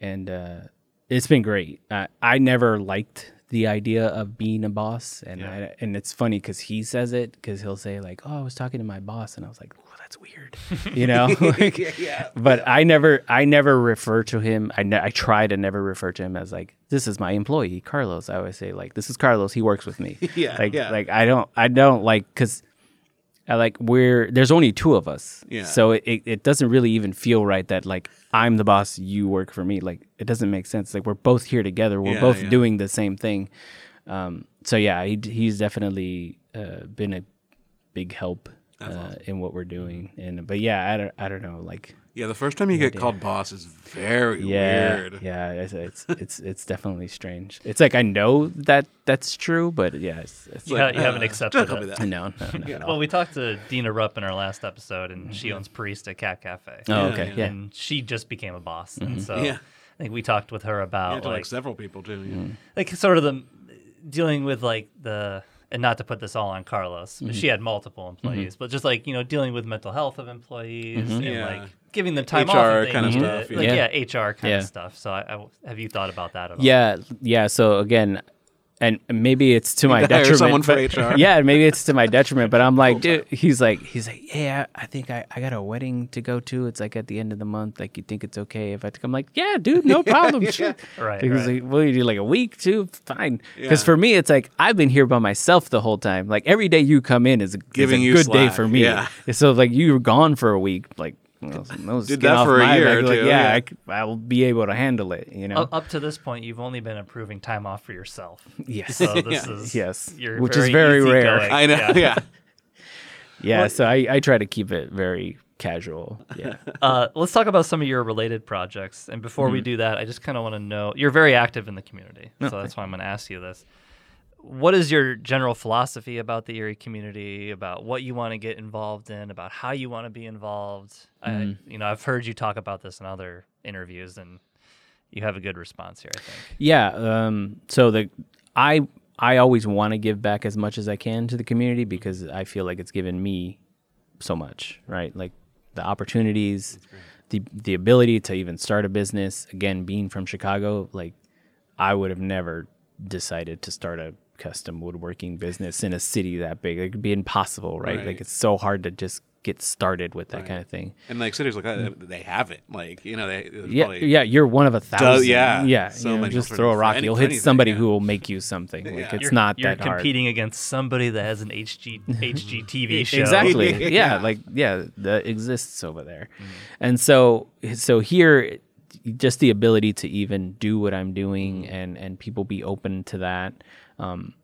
Speaker 1: and uh, it's been great. Uh, I never liked the idea of being a boss, and
Speaker 3: Yeah.
Speaker 1: I, and it's funny because he says it because he'll say like, "Oh, I was talking to my boss," and I was like, "Oh, that's weird," you know. <laughs> Like, <laughs>
Speaker 3: yeah.
Speaker 1: But I never, I never refer to him. I, ne- I try to never refer to him as like, "This is my employee, Carlos." I always say like, "This is Carlos. He works with me." <laughs>
Speaker 3: Yeah,
Speaker 1: like,
Speaker 3: yeah.
Speaker 1: like I don't, I don't like because. I like we're there's only two of us,
Speaker 3: Yeah.
Speaker 1: so it, it, doesn't really even feel right that like I'm the boss, you work for me. Like it doesn't make sense. Like we're both here together, we're
Speaker 3: Yeah,
Speaker 1: both
Speaker 3: yeah.
Speaker 1: doing the same thing. Um, so yeah, he, he's definitely uh, been a big help uh, in what we're doing. And but yeah, I don't I don't know like
Speaker 3: Yeah, the first time you get called boss is very
Speaker 1: yeah
Speaker 3: weird.
Speaker 1: yeah it's, it's <laughs> it's it's definitely strange. It's like I know that that's true, but yeah, it's, it's
Speaker 2: You,
Speaker 1: like,
Speaker 2: ha- you haven't
Speaker 3: Uh,
Speaker 2: accepted
Speaker 3: don't call me
Speaker 2: it.
Speaker 3: that.
Speaker 1: no no no. at all.
Speaker 2: Well, we talked to Dina Rupp in our last episode, and she owns Purrista Cat Cafe.
Speaker 1: Oh okay
Speaker 3: yeah.
Speaker 1: yeah.
Speaker 2: And she just became a boss, and so
Speaker 3: Yeah.
Speaker 2: I think we talked with her
Speaker 3: Yeah,
Speaker 2: about
Speaker 3: to, like,
Speaker 2: like,
Speaker 3: several people too. yeah.
Speaker 1: Mm-hmm.
Speaker 2: like sort of the dealing with like the and not to put this all on Carlos, but
Speaker 1: Mm-hmm.
Speaker 2: she had multiple employees, but just like you know dealing with mental health of employees and
Speaker 3: Yeah.
Speaker 2: like giving them time
Speaker 3: HR
Speaker 2: off
Speaker 3: kind of
Speaker 2: things,
Speaker 3: stuff,
Speaker 2: like,
Speaker 1: yeah.
Speaker 2: yeah. HR kind
Speaker 1: Yeah.
Speaker 2: of stuff. So I, I, have you thought about that at all?
Speaker 1: Yeah, yeah. So again, and maybe it's to my <laughs>
Speaker 3: to hire
Speaker 1: detriment.
Speaker 3: someone for
Speaker 1: but-
Speaker 3: HR. <laughs>
Speaker 1: Yeah, maybe it's to my detriment. But I'm like, dude. <laughs> He's like, he's like, yeah. I think I, I got a wedding to go to. It's like at the end of the month. Like, you think it's okay if I? Take? I'm like, yeah, dude, no problem. Sure.
Speaker 2: Right,
Speaker 1: He was
Speaker 2: right.
Speaker 1: like, well, you do like a week too. Fine. Because
Speaker 3: Yeah.
Speaker 1: for me, it's like I've been here by myself the whole time. Like every day you come in is a,
Speaker 3: Giving
Speaker 1: is a
Speaker 3: you
Speaker 1: good day for me.
Speaker 3: yeah.
Speaker 1: So like you were gone for a week. Like. Well, no
Speaker 3: Did
Speaker 1: skin
Speaker 3: that
Speaker 1: off
Speaker 3: for a
Speaker 1: my
Speaker 3: year
Speaker 1: back.
Speaker 3: or
Speaker 1: Like,
Speaker 3: two,
Speaker 1: yeah,
Speaker 3: yeah.
Speaker 1: I c- I will be able to handle it. You know.
Speaker 2: Up, up to this point, you've only been approving time off for yourself. <laughs>
Speaker 1: Yes.
Speaker 2: So <laughs> this
Speaker 3: Yeah.
Speaker 2: is
Speaker 1: Yes.
Speaker 2: you're
Speaker 1: Which is very rare.
Speaker 2: easygoing.
Speaker 3: I know. Yeah.
Speaker 1: Yeah, <laughs>
Speaker 2: Well-
Speaker 1: so I, I try to keep it very casual. Yeah.
Speaker 2: Uh, let's talk about some of your related projects. And before
Speaker 1: Mm-hmm.
Speaker 2: we do that, I just kind of want to know you're very active in the community.
Speaker 1: Oh,
Speaker 2: so that's why I'm going to ask you this. What is your general philosophy about the Erie community, about what you want to get involved in, about how you want to be involved?
Speaker 1: Mm-hmm.
Speaker 2: I, you know, I've heard you talk about this in other interviews, and you have a good response here, I think.
Speaker 1: yeah. Um, so the I I always want to give back as much as I can to the community because I feel like it's given me so much, right? Like the opportunities, the the ability to even start a business. Again, being from Chicago, like I would have never decided to start a custom woodworking business in a city that big. It could be impossible, right?
Speaker 3: Right.
Speaker 1: Like it's so hard to just get started with that kind of thing.
Speaker 3: And like cities like that, mm. they have it. Like you know, they
Speaker 1: Yeah,
Speaker 3: probably-
Speaker 1: yeah, you're one of a thousand.
Speaker 3: yeah,
Speaker 1: yeah.
Speaker 3: so
Speaker 1: you know,
Speaker 3: many
Speaker 1: just throw a rock,
Speaker 3: any-
Speaker 1: you'll hit
Speaker 3: anything,
Speaker 1: somebody
Speaker 3: yeah.
Speaker 1: who will make you something. Like
Speaker 3: Yeah.
Speaker 1: it's
Speaker 2: You're,
Speaker 1: not
Speaker 2: you're
Speaker 1: that hard.
Speaker 2: You're competing against somebody that has an <laughs> HG, HGTV show.
Speaker 1: Exactly. <laughs>
Speaker 3: Yeah.
Speaker 1: yeah, like yeah, that exists over there. Mm-hmm. And so so here just the ability to even do what I'm doing mm-hmm. and and people be open to that. Um,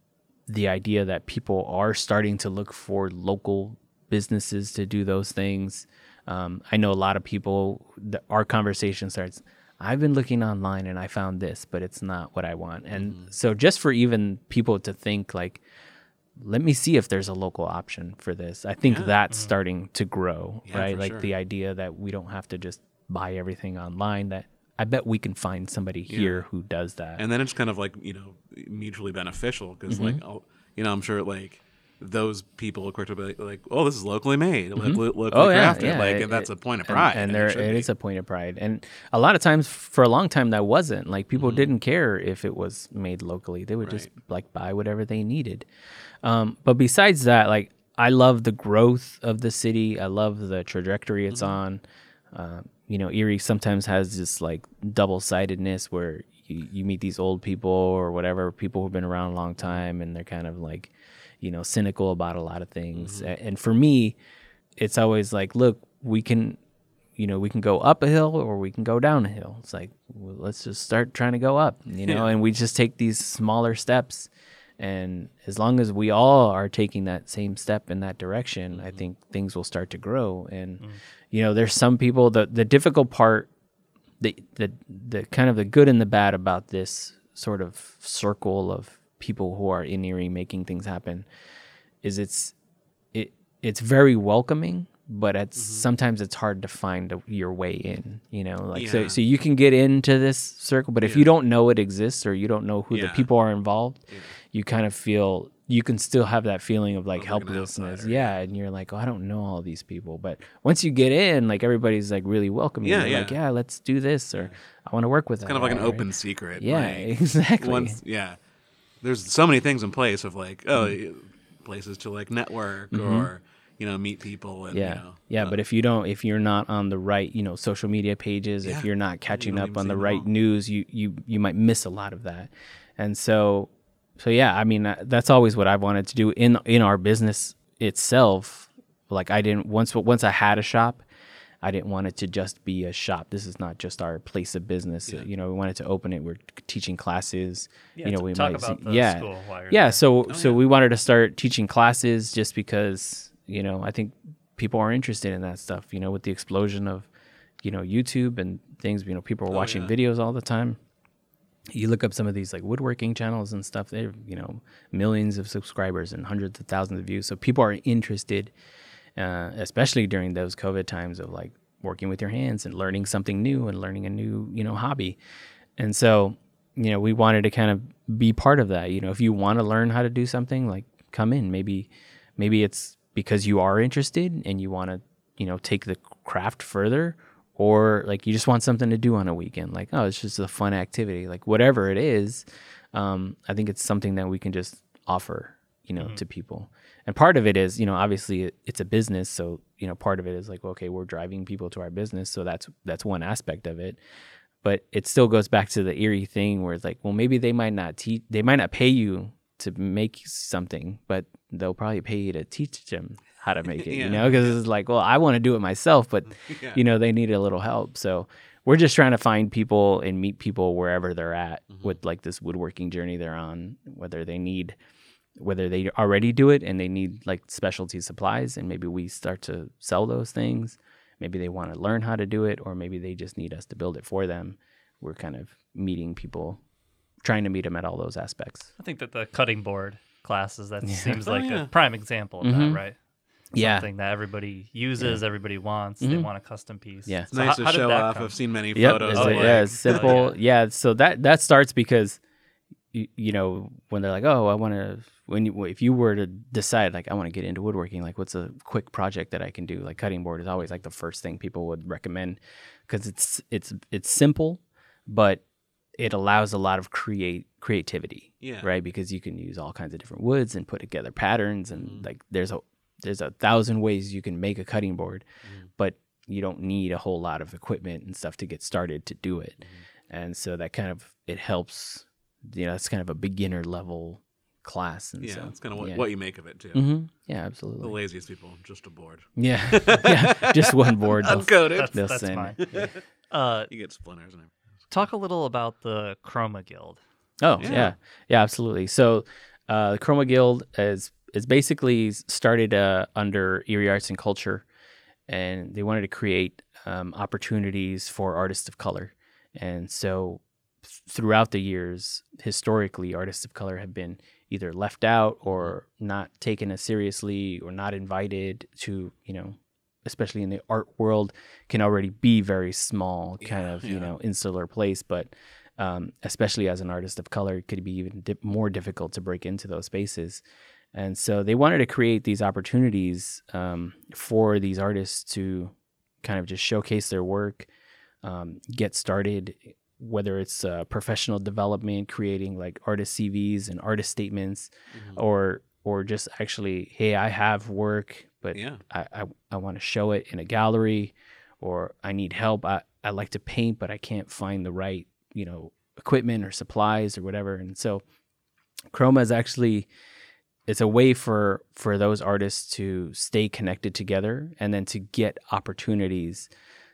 Speaker 1: the idea that people are starting to look for local businesses to do those things. Um, I know a lot of people. The, our conversation starts. I've been looking online and I found this, but it's not what I want. And so, just for even people to think like, let me see if there's a local option for this. I think that's starting to grow,
Speaker 3: Yeah,
Speaker 1: right? Like
Speaker 3: sure.
Speaker 1: the idea that we don't have to just buy everything online. That I bet we can find somebody here who does that.
Speaker 3: and then it's kind of like you know mutually beneficial because like
Speaker 1: Mm-hmm.
Speaker 3: I'll, you know I'm sure like those people are quick to be like, like oh this is locally made locally, locally
Speaker 1: Oh yeah,
Speaker 3: crafted
Speaker 1: yeah.
Speaker 3: like
Speaker 1: it-
Speaker 3: and that's a point of pride
Speaker 1: and,
Speaker 3: it
Speaker 1: there it
Speaker 3: be.
Speaker 1: is a point of pride. And a lot of times, for a long time, that wasn't like people
Speaker 3: Mm-hmm.
Speaker 1: didn't care if it was made locally. They would just like buy whatever they needed. Um, but besides that, like I love the growth of the city. I love the trajectory it's
Speaker 3: Mm-hmm.
Speaker 1: on. Uh, you know, Erie sometimes has this like double sidedness where you, you meet these old people or whatever people who've been around a long time, and they're kind of like, you know, cynical about a lot of things.
Speaker 3: Mm-hmm.
Speaker 1: And for me, it's always like, look, we can, you know, we can go up a hill or we can go down a hill. It's like, well, let's just start trying to go up, you <laughs> know, and we just take these smaller steps. And as long as we all are taking that same step in that direction, I mm-hmm. think things will start to grow. And, mm. you know, there's some people, the, the difficult part, the, the, the kind of the good and the bad about this sort of circle of people who are in Erie making things happen is it's it it's very welcoming but it's mm-hmm. sometimes it's hard to find a, your way in you know like so
Speaker 3: Yeah.
Speaker 1: so you can get into this circle but if you don't know it exists or you don't know who the people are involved you kind of feel you can still have that feeling of like helplessness. yeah and you're like oh i don't know all these people. But once you get in like everybody's like really welcoming
Speaker 3: Yeah, yeah.
Speaker 1: like yeah. Let's do this or i want to work with
Speaker 3: it's kind of like an open secret
Speaker 1: yeah
Speaker 3: like, <laughs>
Speaker 1: exactly.
Speaker 3: Once yeah. There's so many things in place of like oh
Speaker 1: Mm-hmm.
Speaker 3: places to like network or you know meet people and
Speaker 1: yeah.
Speaker 3: you know
Speaker 1: yeah but if you don't if you're not on the right you know social media pages
Speaker 3: Yeah.
Speaker 1: if you're not catching
Speaker 3: don't
Speaker 1: up on the right news you you you might miss a lot of that. And so so yeah i mean uh, that's always what I've wanted to do in in our business itself. Like i didn't once once i had a shop i didn't want it to just be a shop. This is not just our place of business. You know we wanted to open it. We're teaching classes.
Speaker 2: Yeah,
Speaker 1: you know we
Speaker 2: talk
Speaker 1: might
Speaker 2: about
Speaker 1: see- yeah.
Speaker 2: school while you're
Speaker 1: yeah so
Speaker 3: Oh,
Speaker 1: so
Speaker 3: yeah.
Speaker 1: we wanted to start teaching classes just because you know i think people are interested in that stuff you know with the explosion of you know youtube and things you know people are watching
Speaker 3: Oh, yeah.
Speaker 1: videos all the time you look up some of these like woodworking channels and stuff they're you know millions of subscribers and hundreds of thousands of views. So people are interested uh, especially during those covid times of like working with your hands and learning something new and learning a new you know hobby. And so you know we wanted to kind of be part of that. You know if you want to learn how to do something like come in. Maybe maybe it's because you are interested and you want to you know take the craft further or like you just want something to do on a weekend like oh it's just a fun activity like whatever it is um, i think it's something that we can just offer you know to people. And part of it is you know obviously it, it's a business so you know part of it is like okay we're driving people to our business so that's that's one aspect of it. But it still goes back to the Erie thing where it's like well maybe they might not teach they might not pay you to make something but they'll probably pay you to teach them how to make it
Speaker 3: Yeah.
Speaker 1: you know because it's like well i want to do it myself but <laughs>
Speaker 3: Yeah.
Speaker 1: you know they need a little help so we're just trying to find people and meet people wherever they're at with like this woodworking journey they're on whether they need whether they already do it and they need like specialty supplies and maybe we start to sell those things maybe they want to learn how to do it or maybe they just need us to build it for them we're kind of meeting people trying to meet them at all those aspects
Speaker 2: I think that the cutting board classes that seems like
Speaker 3: yeah.
Speaker 2: a prime example of
Speaker 1: Mhm.
Speaker 2: that, right?
Speaker 1: Yeah.
Speaker 2: Something that everybody uses, everybody wants. They
Speaker 1: Mhm.
Speaker 2: want a custom piece.
Speaker 1: Yeah.
Speaker 3: it's
Speaker 2: So
Speaker 3: nice
Speaker 2: how- how
Speaker 3: to
Speaker 2: did
Speaker 3: show off
Speaker 2: come?
Speaker 3: i've seen many
Speaker 1: Yep,
Speaker 3: photos
Speaker 1: it's,
Speaker 3: of
Speaker 2: Oh,
Speaker 1: a-
Speaker 3: like,
Speaker 1: yeah, it's simple. <laughs> yeah. so that that starts because you, you know when they're like, oh, I want to. When you if you were to decide like I want to get into woodworking, like what's a quick project that I can do? Like cutting board is always like the first thing people would recommend because it's it's it's simple, but it allows a lot of create creativity,
Speaker 3: Yeah.
Speaker 1: right? Because you can use all kinds of different woods and put together patterns, and like there's a there's a thousand ways you can make a cutting board, but you don't need a whole lot of equipment and stuff to get started to do it. And so that kind of it helps. You know, it's kind of a beginner level class, and
Speaker 3: yeah
Speaker 1: so
Speaker 3: it's kind of what,
Speaker 1: yeah.
Speaker 3: what you make of it too
Speaker 1: hmm Yeah, absolutely.
Speaker 3: the laziest people just a board
Speaker 1: Yeah, <laughs> yeah, just one board. they'll- <laughs>
Speaker 3: uncoded
Speaker 2: That's,
Speaker 1: They'll
Speaker 2: that's
Speaker 1: send-
Speaker 2: fine. <laughs> Uh,
Speaker 3: you get splinters and everything
Speaker 2: talk a little about the Chroma Guild.
Speaker 1: Oh
Speaker 3: Yeah.
Speaker 1: yeah. yeah, absolutely. So uh, the Chroma Guild is is basically started uh, under Erie Arts and Culture, and they wanted to create um, opportunities for artists of color. And so throughout the years, historically, artists of color have been either left out or not taken as seriously or not invited to, you know, especially in the art world, can already be very small, kind
Speaker 3: Yeah,
Speaker 1: of, you know, insular place. But um, especially as an artist of color, it could be even di- more difficult to break into those spaces. And so they wanted to create these opportunities um, for these artists to kind of just showcase their work, um, get started, whether it's uh, professional development, creating like artist CVs and artist statements,
Speaker 3: Mm-hmm.
Speaker 1: or or just actually, hey, I have work, but
Speaker 3: yeah
Speaker 1: I, I, I want to show it in a gallery or I need help. I, I like to paint, but I can't find the right, you know, equipment or supplies or whatever. And so Chroma is actually it's a way for for those artists to stay connected together and then to get opportunities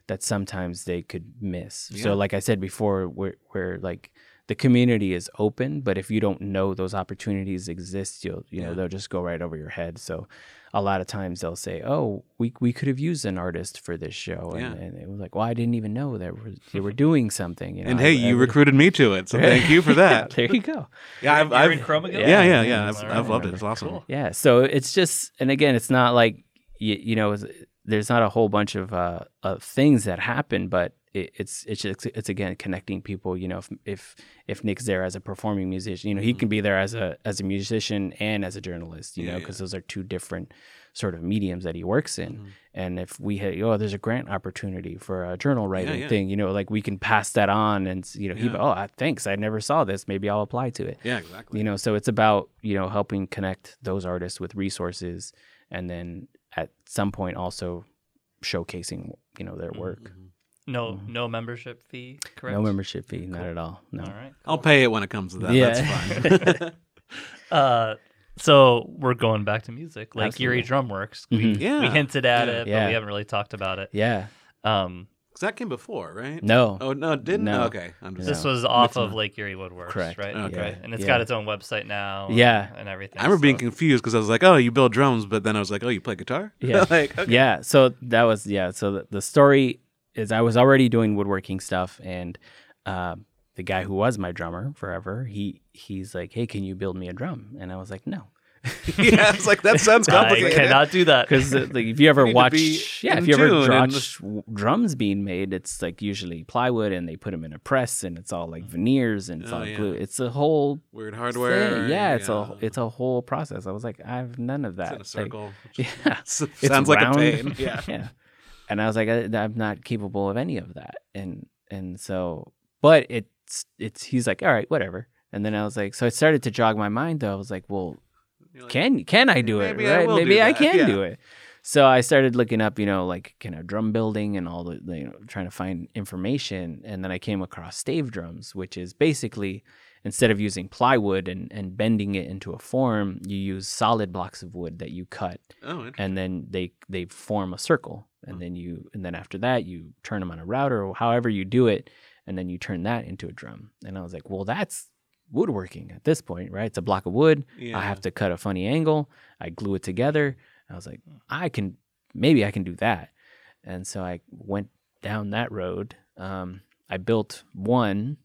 Speaker 1: that sometimes they could miss.
Speaker 3: Yeah.
Speaker 1: So like I said before, we're, we're like the community is open, but if you don't know those opportunities exist, you'll you know
Speaker 3: Yeah.
Speaker 1: they'll just go right over your head. So a lot of times they'll say, "Oh, we we could have used an artist for this show," and,
Speaker 3: Yeah.
Speaker 1: and it was like, "Well, I didn't even know that was, they were <laughs> doing something." You know,
Speaker 3: and hey
Speaker 1: I
Speaker 3: you
Speaker 1: would-
Speaker 3: recruited me to it so <laughs> thank you for that <laughs>
Speaker 1: there you go.
Speaker 3: yeah I've,
Speaker 2: You're
Speaker 3: I've
Speaker 2: in Chroma Guild?
Speaker 3: yeah yeah
Speaker 1: Yeah,
Speaker 3: yeah,
Speaker 1: yeah,
Speaker 3: I've,
Speaker 2: I
Speaker 3: I've loved it it's awesome
Speaker 2: Cool.
Speaker 1: Yeah, so it's just, and again, it's not like you, you know, there's not a whole bunch of uh, of things that happen, but it, it's it's just, it's again connecting people. You know, if if if Nick's there as a performing musician, you know, he can be there as a as a musician and as a journalist. You
Speaker 3: Yeah,
Speaker 1: know,
Speaker 3: yeah.
Speaker 1: because those are two different sort of mediums that he works in.
Speaker 3: Mhm.
Speaker 1: And if we had, oh, there's a grant opportunity for a journal writing
Speaker 3: yeah.
Speaker 1: thing, you know, like we can pass that on, and you know, he, oh, thanks, I never saw this, maybe I'll apply to it.
Speaker 3: Yeah, exactly.
Speaker 1: You know, so it's about you know helping connect those artists with resources, and then at some point also showcasing you know their work.
Speaker 3: Mhm.
Speaker 2: No, no membership fee. Correct.
Speaker 1: No membership fee, not at all. No.
Speaker 2: All right.
Speaker 3: I'll pay it when it comes to that.
Speaker 1: Yeah.
Speaker 3: That's fine. <laughs>
Speaker 2: Uh, so we're going back to music, like Erie
Speaker 1: Absolutely.
Speaker 2: Drumworks. We,
Speaker 1: Mhm.
Speaker 3: yeah.
Speaker 2: we hinted at
Speaker 3: Yeah.
Speaker 2: it, but
Speaker 1: Yeah.
Speaker 2: we haven't really talked about it.
Speaker 1: Yeah.
Speaker 2: Um,
Speaker 3: 'Cause that came before, right?
Speaker 1: No.
Speaker 3: Oh no, it didn't.
Speaker 1: No.
Speaker 3: Okay, I'm just.
Speaker 2: this
Speaker 1: No.
Speaker 2: was off
Speaker 3: Mixing
Speaker 2: of
Speaker 3: up.
Speaker 2: Lake Erie Woodworks,
Speaker 1: Correct.
Speaker 2: right?
Speaker 3: Okay.
Speaker 2: And it's
Speaker 1: Yeah.
Speaker 2: got its own website now.
Speaker 1: Yeah.
Speaker 2: and everything.
Speaker 3: I remember being confused because I was like, "Oh, you build drums," but then I was like, "Oh, you play guitar?"
Speaker 1: Yeah. <laughs>
Speaker 3: like, okay.
Speaker 1: Yeah. So that was yeah. So the, the story is I was already doing woodworking stuff, and uh, the guy who was my drummer forever, he he's like, hey, can you build me a drum? And I was like, no. <laughs>
Speaker 3: yeah, I was like that sounds <laughs> complicated."
Speaker 2: I cannot do that. <laughs>
Speaker 1: Because like, if you ever
Speaker 3: need to
Speaker 1: watch, yeah, if you ever
Speaker 3: tune and-
Speaker 1: watch w- drums being made, it's like usually plywood, and they put them in a press, and it's all like veneers and it's
Speaker 3: Oh,
Speaker 1: all
Speaker 3: yeah.
Speaker 1: glue. It's a whole
Speaker 3: Weird hardware.
Speaker 1: thing. Yeah, it's a it's a whole process. I was like, I have none of
Speaker 3: It's
Speaker 1: that.
Speaker 3: in a
Speaker 1: Like,
Speaker 3: circle.
Speaker 1: yeah,
Speaker 3: Sounds
Speaker 1: It's
Speaker 3: like
Speaker 1: round.
Speaker 3: a pain. Yeah.
Speaker 1: yeah. And I was like, I, I'm not capable of any of that. And and so, but it's it's he's like, all right, whatever. And then I was like, so I started to jog my mind though. I was like, well,
Speaker 3: like,
Speaker 1: can can I do it?
Speaker 3: Maybe I
Speaker 1: right?
Speaker 3: do
Speaker 1: Maybe I can
Speaker 3: yeah.
Speaker 1: do it. So I started looking up, you know, like kind of drum building and all the, the, you know, trying to find information. And then I came across stave drums, which is basically instead of using plywood and, and bending it into a form, you use solid blocks of wood that you cut.
Speaker 3: Oh,
Speaker 1: and then they they form a circle. And
Speaker 3: Hmm.
Speaker 1: then you and then after that you turn them on a router or however you do it and then you turn that into a drum. And i was like well that's woodworking at this point right? It's a block of wood.
Speaker 3: Yeah.
Speaker 1: i have to cut a funny angle. I glue it together. I was like i can maybe i can do that. And so i went down that road. Um, i built one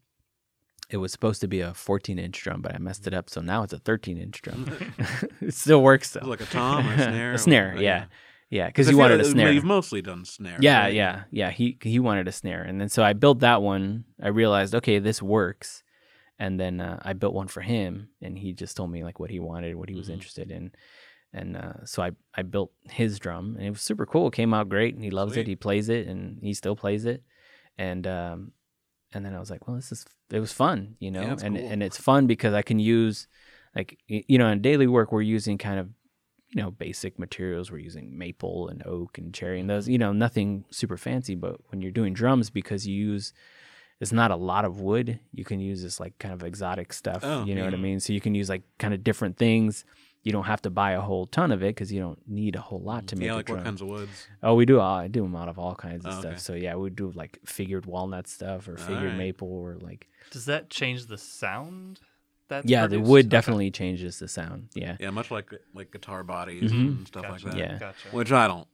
Speaker 1: it was supposed to be a 14 inch drum but i messed it up so now it's a 13 inch drum <laughs> <laughs> it still works though
Speaker 3: like a tom or a <laughs> snare?
Speaker 1: a snare,
Speaker 3: what?
Speaker 1: yeah, yeah,
Speaker 3: 'Cause
Speaker 1: because he wanted a snare.
Speaker 3: You've mostly done snare.
Speaker 1: Yeah,
Speaker 3: right?
Speaker 1: yeah, yeah. He he wanted a snare, and then so I built that one. I realized, okay, this works, and then uh, I built one for him, and he just told me like what he wanted, what he was
Speaker 3: Mhm.
Speaker 1: interested in, and uh, so I I built his drum, and it was super cool. It came out great, and he loves
Speaker 3: Sweet.
Speaker 1: it. He plays it, and he still plays it, and um, and then I was like, well, this is it was fun, you know,
Speaker 3: yeah,
Speaker 1: and
Speaker 3: cool.
Speaker 1: and it's fun because I can use like you know in daily work we're using kind of you know basic materials we're using maple and oak and cherry and those you know nothing super fancy but when you're doing drums because you use it's not a lot of wood you can use this like kind of exotic stuff
Speaker 3: Oh,
Speaker 1: you know what i mean so you can use like kind of different things you don't have to buy a whole ton of it because you don't need a whole lot to make
Speaker 3: Yeah,
Speaker 1: a
Speaker 3: like
Speaker 1: drum
Speaker 3: what kinds of woods?
Speaker 1: oh we do all, i do them out of all kinds of
Speaker 3: Oh,
Speaker 1: stuff
Speaker 3: okay.
Speaker 1: so yeah we do like figured walnut stuff or figured
Speaker 3: Alright.
Speaker 1: maple or like
Speaker 2: Does that change the sound? That's
Speaker 1: yeah the
Speaker 2: produced?
Speaker 1: wood
Speaker 2: Okay.
Speaker 1: definitely changes the sound yeah
Speaker 3: Yeah, much like like guitar bodies
Speaker 1: Mhm.
Speaker 3: and stuff
Speaker 2: Gotcha.
Speaker 3: like that.
Speaker 1: Yeah.
Speaker 2: Gotcha.
Speaker 3: Which I don't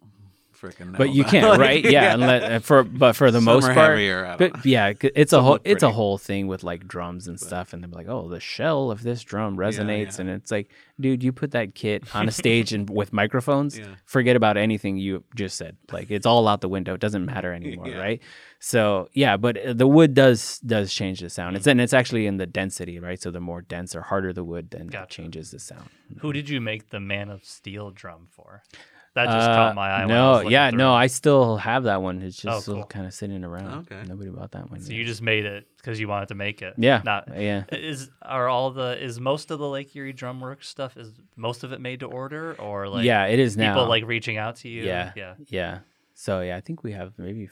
Speaker 3: freaking
Speaker 1: but you can't
Speaker 3: Like, <laughs>
Speaker 1: right yeah, unless, uh, for but for the
Speaker 3: Some
Speaker 1: most part
Speaker 3: heavier,
Speaker 1: But yeah, c- it's a whole it's a whole thing with like drums and stuff, and they're like, oh, the shell of this drum resonates,
Speaker 3: yeah.
Speaker 1: and it's like, dude, you put that kit on a stage and with microphones, <laughs>
Speaker 3: Yeah.
Speaker 1: forget about anything you just said. Like it's all out the window. It doesn't matter <laughs> anymore,
Speaker 3: Yeah.
Speaker 1: right? So yeah, but uh, the wood does does change the sound. It's and it's actually in the density, right? So the more dense or harder the wood, then it
Speaker 2: Gotcha.
Speaker 1: changes the sound.
Speaker 2: Who did you make the Man of Steel drum for? That just
Speaker 1: Uh,
Speaker 2: caught my eye. when I
Speaker 1: no,
Speaker 2: was
Speaker 1: yeah,
Speaker 2: through
Speaker 1: no. I still have that one. It's just
Speaker 2: Oh,
Speaker 1: still
Speaker 2: cool.
Speaker 1: kind of sitting around.
Speaker 3: Okay.
Speaker 1: Nobody bought that one.
Speaker 2: So
Speaker 1: yet.
Speaker 2: you just made it because you wanted to make it.
Speaker 1: yeah,
Speaker 2: Not
Speaker 1: yeah.
Speaker 2: is are all the is most of the Lake Erie drum Drumworks stuff is most of it made to order or like
Speaker 1: yeah, it is now.
Speaker 2: people like reaching out to you?
Speaker 1: Yeah.
Speaker 2: Yeah.
Speaker 1: Yeah. So yeah, I think we have maybe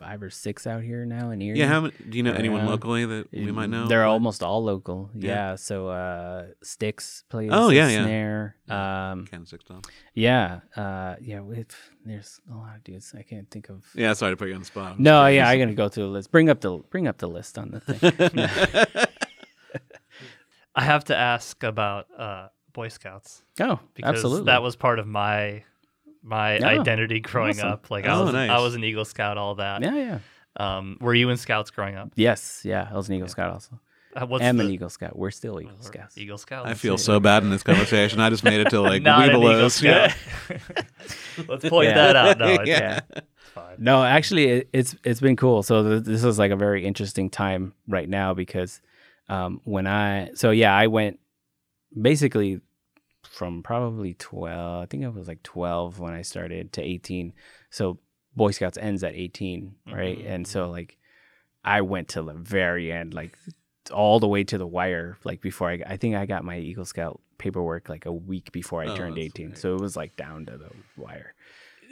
Speaker 1: five or six out here now in Erie.
Speaker 3: Yeah, how many, do you know anyone
Speaker 1: Yeah.
Speaker 3: locally that we might know?
Speaker 1: They're
Speaker 3: Like-
Speaker 1: almost all local.
Speaker 3: Yeah.
Speaker 1: Yeah. So uh Sticks plays
Speaker 3: Oh,
Speaker 1: the
Speaker 3: yeah, yeah.
Speaker 1: snare. Um
Speaker 3: Ken Six Tom.
Speaker 1: yeah. Uh yeah, we there's a lot of dudes. I can't think of
Speaker 3: Yeah, sorry to put you on the spot. I'm
Speaker 1: No,
Speaker 3: just
Speaker 1: yeah, I'm gonna go through the list. Bring up the bring up the list on the thing. <laughs>
Speaker 2: I have to ask about uh, Boy Scouts
Speaker 1: oh,
Speaker 2: because
Speaker 1: absolutely.
Speaker 2: that was part of my my
Speaker 1: Oh,
Speaker 2: identity growing
Speaker 1: awesome.
Speaker 2: up. Like I
Speaker 3: Oh,
Speaker 2: was I was an Eagle Scout, all that.
Speaker 1: Yeah, yeah.
Speaker 2: Um, were you in Scouts growing up?
Speaker 1: Yes, yeah. I was an Eagle Scout also.
Speaker 2: Uh, what's
Speaker 1: I'm
Speaker 2: the,
Speaker 1: an Eagle Scout. We're still Eagle
Speaker 2: or
Speaker 1: Scouts.
Speaker 2: Eagle Scouts.
Speaker 3: I feel so bad in this conversation. I just made it to like <laughs>
Speaker 2: Not an
Speaker 3: Webelos. Yeah. <laughs>
Speaker 2: Let's point
Speaker 1: Yeah.
Speaker 2: that out. No, <laughs> it's,
Speaker 3: Yeah.
Speaker 2: it's fine.
Speaker 1: No, actually, it, it's it's been cool. So th- this is like a very interesting time right now because um, when I so yeah, I went basically from probably 12. I think I was like 12 when I started to 18. So Boy Scouts ends at 18, right?
Speaker 2: Mm-hmm.
Speaker 1: And so like I went to the very end, like all the way to the wire, like before I, I think I got my Eagle Scout paperwork like a week before I
Speaker 3: Oh,
Speaker 1: turned 18.
Speaker 3: great.
Speaker 1: So it was like down to the wire.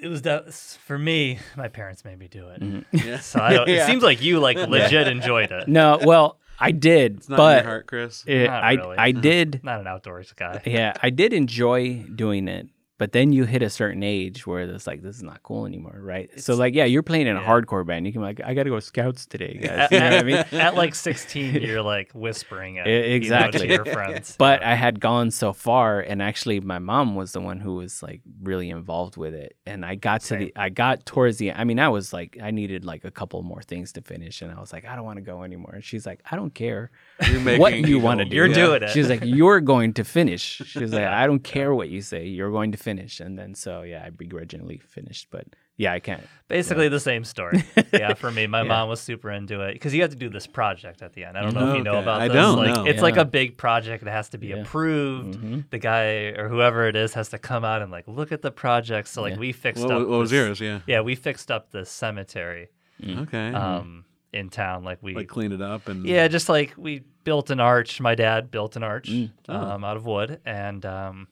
Speaker 2: It was that for me. My parents made me do it,
Speaker 3: Yeah.
Speaker 2: so I don't, it <laughs>
Speaker 3: Yeah.
Speaker 2: seems like you like <laughs> legit enjoyed it.
Speaker 1: No, well, I did,
Speaker 3: It's not
Speaker 1: but
Speaker 3: in your heart, Chris.
Speaker 1: it-
Speaker 2: Not
Speaker 1: I
Speaker 2: really.
Speaker 1: I <laughs> did
Speaker 2: Not an outdoors guy.
Speaker 1: yeah, I did enjoy doing it, but then you hit a certain age where it's like this is not cool anymore, right? so like, yeah, you're playing in a
Speaker 2: yeah.
Speaker 1: hardcore band. You can be like, I got to go scouts today, <laughs> guys. You know what I mean?
Speaker 2: At like 16, you're like whispering it
Speaker 1: E- exactly.
Speaker 2: you know, to your <laughs> friends.
Speaker 1: But I had gone so far, and actually, my mom was the one who was like really involved with it. And I got to the, I got towards the, I mean, I was like, I needed like a couple more things to finish, and I was like, I don't want to go anymore. And she's like, I don't care
Speaker 3: You're <laughs> making
Speaker 1: what you want to do.
Speaker 2: You're doing it.
Speaker 1: She's like, you're going to finish. She's like, I don't care what you say. You're going to finish. And then so yeah, I begrudgingly finished. But yeah, I can't.
Speaker 2: Basically the same story. <laughs> yeah, for me, my
Speaker 1: Yeah.
Speaker 2: mom was super into it because you have to do this project at the end. I don't know if you know
Speaker 3: Okay.
Speaker 2: about
Speaker 3: I
Speaker 2: this.
Speaker 3: don't
Speaker 2: like
Speaker 3: know.
Speaker 2: it's like a big project that has to be
Speaker 1: Yeah.
Speaker 2: approved.
Speaker 1: Mhm.
Speaker 2: The guy or whoever it is has to come out and like look at the project. So like
Speaker 1: Yeah.
Speaker 2: we fixed
Speaker 3: What,
Speaker 2: up.
Speaker 3: what was yours? Yeah.
Speaker 2: Yeah, we fixed up the cemetery
Speaker 3: Okay.
Speaker 2: um, in town. Like we
Speaker 3: like clean it up and
Speaker 2: Yeah, just like we built an arch. My dad built an arch
Speaker 1: Mm.
Speaker 3: Oh.
Speaker 2: um, out of wood, and um,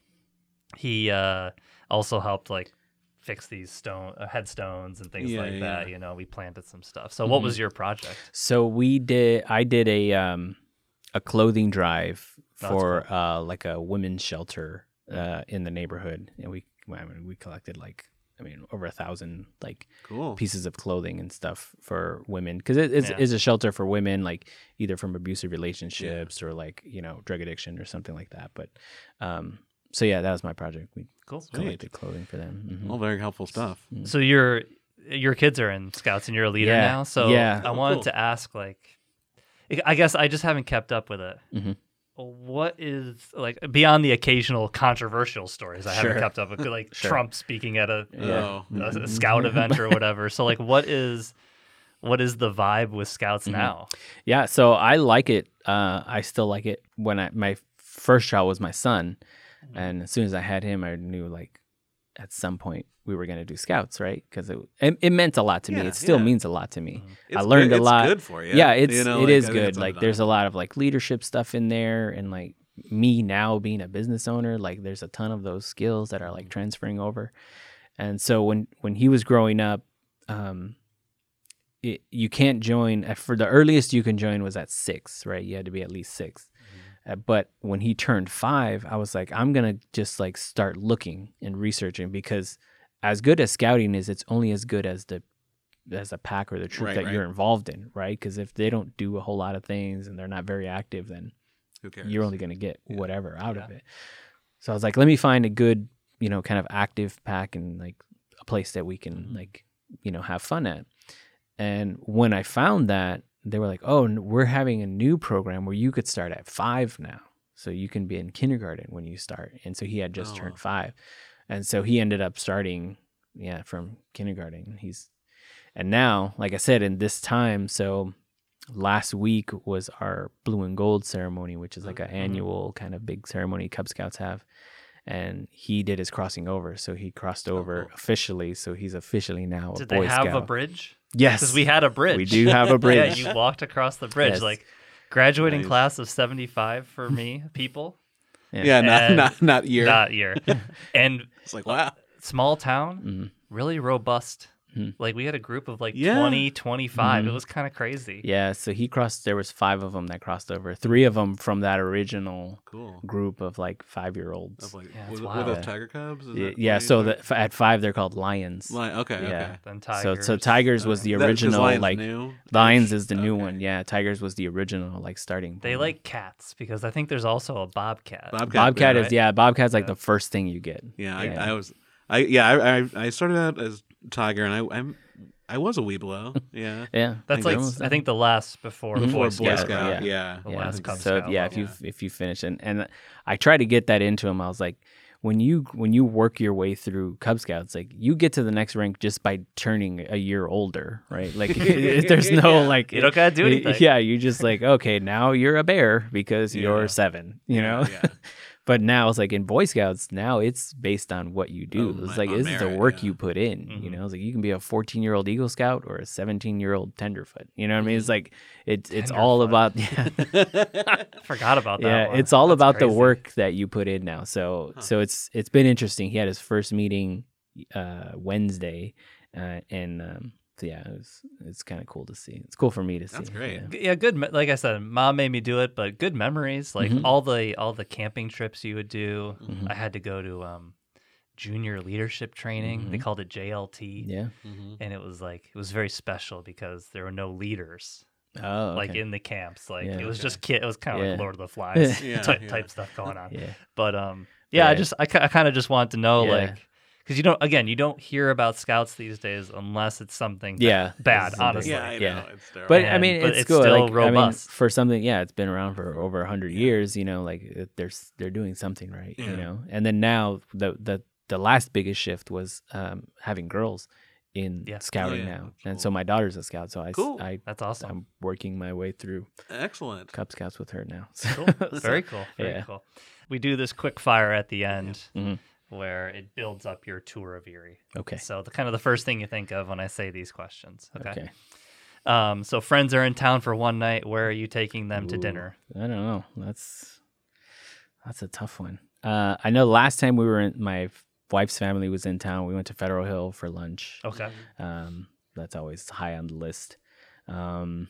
Speaker 2: he uh, also helped like fix these stone uh, headstones and things
Speaker 3: Yeah,
Speaker 2: like
Speaker 3: yeah,
Speaker 2: that. You know, we planted some stuff. So, what
Speaker 1: Mm-hmm.
Speaker 2: was your project?
Speaker 1: So we did. I did a um a clothing drive
Speaker 2: That's
Speaker 1: for uh like a women's shelter uh in the neighborhood, and we I mean, we collected like I mean over a thousand like
Speaker 3: cool.
Speaker 1: pieces of clothing and stuff for women because it is
Speaker 2: Yeah.
Speaker 1: is a shelter for women like either from abusive relationships or like you know drug addiction or something like that. But um so yeah, that was my project. We
Speaker 2: Cool.
Speaker 1: collected clothing for them. Mhm.
Speaker 3: All very helpful stuff.
Speaker 2: So your your kids are in scouts and you're a leader
Speaker 1: Yeah,
Speaker 2: now. So
Speaker 1: yeah.
Speaker 2: I
Speaker 3: Oh,
Speaker 2: wanted
Speaker 3: cool.
Speaker 2: to ask like, I guess I just haven't kept up with it.
Speaker 1: Mhm.
Speaker 2: What is like beyond the occasional controversial stories I haven't kept up with, like <laughs>
Speaker 1: Sure.
Speaker 2: Trump speaking at a,
Speaker 1: Yeah.
Speaker 3: Oh.
Speaker 2: a, a scout event or whatever. So like, what <laughs> is what is the vibe with scouts now?
Speaker 1: Yeah, so I like it. Uh, I still like it. When I my first child was my son, and as soon as I had him, I knew like at some point we were gonna do scouts, right? Because it, it it meant a lot to me. It still
Speaker 3: yeah.
Speaker 1: means a lot to me. I learned
Speaker 3: good-
Speaker 1: a lot.
Speaker 3: It's good for you.
Speaker 1: Yeah, it's
Speaker 3: You know,
Speaker 1: it
Speaker 3: like,
Speaker 1: is good. Like there's a lot of like leadership stuff in there, and like me now being a business owner, like there's a ton of those skills that are like transferring over. And so when when he was growing up, um, it, you can't join uh, for the earliest you can join was at six, right? You had to be at least 6 Uh, but when he turned five, I was like, I'm gonna just like start looking and researching because as good as scouting is, it's only as good as the as a pack or the troop
Speaker 3: Right,
Speaker 1: that
Speaker 3: right.
Speaker 1: you're involved in, right? Because if they don't do a whole lot of things and they're not very active, then
Speaker 3: Who cares?
Speaker 1: you're only gonna get
Speaker 3: Yeah.
Speaker 1: whatever out of it. So I was like, let me find a good, you know, kind of active pack and like a place that we can
Speaker 3: Mm-hmm.
Speaker 1: like, you know, have fun at. And when I found that, they were like, "Oh, we're having a new program where you could start at five now, so you can be in kindergarten when you start." And so he had just
Speaker 3: Oh,
Speaker 1: turned five, and so he ended up starting, yeah, from kindergarten. He's, and now, like I said, in this time, so last week was our blue and gold ceremony, which is like an
Speaker 3: Mhm.
Speaker 1: annual kind of big ceremony Cub Scouts have. And he did his crossing over, so he crossed over
Speaker 3: cool.
Speaker 1: officially. So he's officially now a
Speaker 2: Did
Speaker 1: Boy
Speaker 2: they have
Speaker 1: Scout.
Speaker 2: a bridge?
Speaker 1: Yes,
Speaker 2: Because we had a bridge.
Speaker 1: We do have a <laughs> bridge.
Speaker 2: yeah, you walked across the bridge.
Speaker 1: Yes.
Speaker 2: Like graduating
Speaker 3: Nice.
Speaker 2: class of 75 for me, people,
Speaker 3: Yeah, not not not year.
Speaker 2: Not year. <laughs> and
Speaker 3: it's like wow.
Speaker 2: small town,
Speaker 1: Mhm.
Speaker 2: really robust.
Speaker 1: Mhm.
Speaker 2: Like we had a group of like
Speaker 3: Yeah.
Speaker 2: 20, 25. It
Speaker 1: Mhm.
Speaker 2: was kind of crazy.
Speaker 1: Yeah, so he crossed. There was five of them that crossed over. Three of them from that original
Speaker 3: Cool.
Speaker 1: group of like five year olds.
Speaker 3: Of like,
Speaker 2: Yeah,
Speaker 3: were,
Speaker 2: it's
Speaker 3: were those tiger cubs? Is
Speaker 1: Yeah, yeah, so the, f- at five they're called lions.
Speaker 3: Li- okay,
Speaker 1: yeah.
Speaker 3: okay.
Speaker 2: Then
Speaker 1: So
Speaker 2: tigers.
Speaker 1: so tigers was the
Speaker 3: That-
Speaker 1: original
Speaker 3: Lions
Speaker 1: like
Speaker 3: new?
Speaker 1: lions is the new one. Yeah, tigers was the original like starting.
Speaker 2: They
Speaker 1: point.
Speaker 2: like cats because I think there's also a bobcat.
Speaker 3: Bobcat.
Speaker 1: Bobcat
Speaker 3: yeah,
Speaker 1: is yeah. Bobcat's like
Speaker 2: Yeah.
Speaker 1: the first thing you get.
Speaker 3: Yeah,
Speaker 1: Yeah.
Speaker 3: I, I was, I yeah, I, I I started out as tiger, and I I'm, I was a Webelo. <laughs> Yeah,
Speaker 1: Yeah,
Speaker 2: That's
Speaker 3: think
Speaker 2: like
Speaker 1: that's-
Speaker 2: I think the last before
Speaker 1: Mhm.
Speaker 3: before
Speaker 2: Boy
Speaker 3: Boy
Speaker 2: Scout.
Speaker 3: Scout.
Speaker 1: yeah.
Speaker 3: Yeah,
Speaker 2: The
Speaker 1: yeah.
Speaker 2: last Cub
Speaker 1: so
Speaker 2: Scout
Speaker 1: yeah, if you if you finish and and I try to get that into him. I was like, when you when you work your way through Cub Scouts, like you get to the next rank just by turning a year older, right? Like <laughs> there's no
Speaker 3: Yeah.
Speaker 1: like
Speaker 2: You don't gotta do anything.
Speaker 1: Yeah, you just like okay, now you're a bear because
Speaker 3: Yeah.
Speaker 1: you're seven, you
Speaker 3: Yeah,
Speaker 1: know.
Speaker 3: yeah. <laughs>
Speaker 1: but now it's like in Boy Scouts. Now it's based on what you do.
Speaker 3: Oh,
Speaker 1: it's like this is the work
Speaker 3: yeah.
Speaker 1: you put in. You
Speaker 2: Mhm.
Speaker 1: know, it's like you can be a 14 year old Eagle Scout or a 17 year old Tenderfoot. You know what I mean? It's like it's it's all about <laughs> yeah. <laughs>
Speaker 2: Forgot about that.
Speaker 1: yeah
Speaker 2: one.
Speaker 1: it's all
Speaker 2: That's
Speaker 1: about the work that you put in now so
Speaker 3: Huh.
Speaker 1: so it's it's been interesting he had his first meeting uh wednesday uh and um so yeah it was it's kind of cool to see it's cool for me to see
Speaker 3: That's great.
Speaker 1: yeah.
Speaker 2: Yeah, good. me- Like I said, mom made me do it, but good memories. Like
Speaker 1: Mhm.
Speaker 2: all the all the camping trips you would do.
Speaker 1: Mhm.
Speaker 2: I had to go to um, junior leadership training. They
Speaker 1: Mhm.
Speaker 2: called it JLT,
Speaker 1: yeah
Speaker 3: Mhm.
Speaker 2: and it was like it was very special because there were no leaders
Speaker 1: oh
Speaker 2: like in the camps. Like
Speaker 1: Yeah.
Speaker 2: it was
Speaker 3: Okay.
Speaker 2: just kid. It was kind of like Lord of the <laughs> Flies
Speaker 3: Yeah,
Speaker 2: type
Speaker 3: yeah.
Speaker 2: type stuff going <laughs> on.
Speaker 1: yeah
Speaker 2: But um, yeah, I just I, I kind of just want to know
Speaker 1: Yeah.
Speaker 2: like because you don't again you don't hear about scouts these days unless it's something
Speaker 1: yeah
Speaker 2: bad,
Speaker 1: This is a big-
Speaker 2: honestly.
Speaker 3: Yeah, I
Speaker 1: Yeah.
Speaker 3: know. It's terrible.
Speaker 1: but I mean,
Speaker 2: but
Speaker 1: it's,
Speaker 2: it's
Speaker 1: good.
Speaker 2: still
Speaker 1: like, I mean,
Speaker 2: robust.
Speaker 1: for something, yeah, it's been around for over a hundred years. You know, like it, there's they're doing something right.
Speaker 3: Yeah.
Speaker 1: You know, and then now the the the last biggest shift was um, having girls in
Speaker 2: Yeah.
Speaker 1: scouting
Speaker 3: Oh, yeah.
Speaker 1: now,
Speaker 3: That's
Speaker 1: and so my daughter's a scout, so I s-
Speaker 3: Cool.
Speaker 1: I
Speaker 2: That's awesome.
Speaker 1: I'm working my way through
Speaker 3: Excellent.
Speaker 1: Cub Scouts with her now.
Speaker 2: Cool. <laughs> Very cool. Very
Speaker 1: Yeah.
Speaker 2: cool. We do this quick fire at the end
Speaker 1: Mhm.
Speaker 2: Where it builds up your tour of Erie.
Speaker 1: Okay.
Speaker 2: So the kind of the first thing you think of when I say these questions. Okay.
Speaker 1: Okay.
Speaker 2: Um, so friends are in town for one night. Where are you taking them to dinner?
Speaker 1: I don't know. That's that's a tough one. Uh, I know last time we were in my wife's family was in town. We went to Federal Hill for lunch.
Speaker 2: Okay.
Speaker 1: Um, that's always high on the list. Um,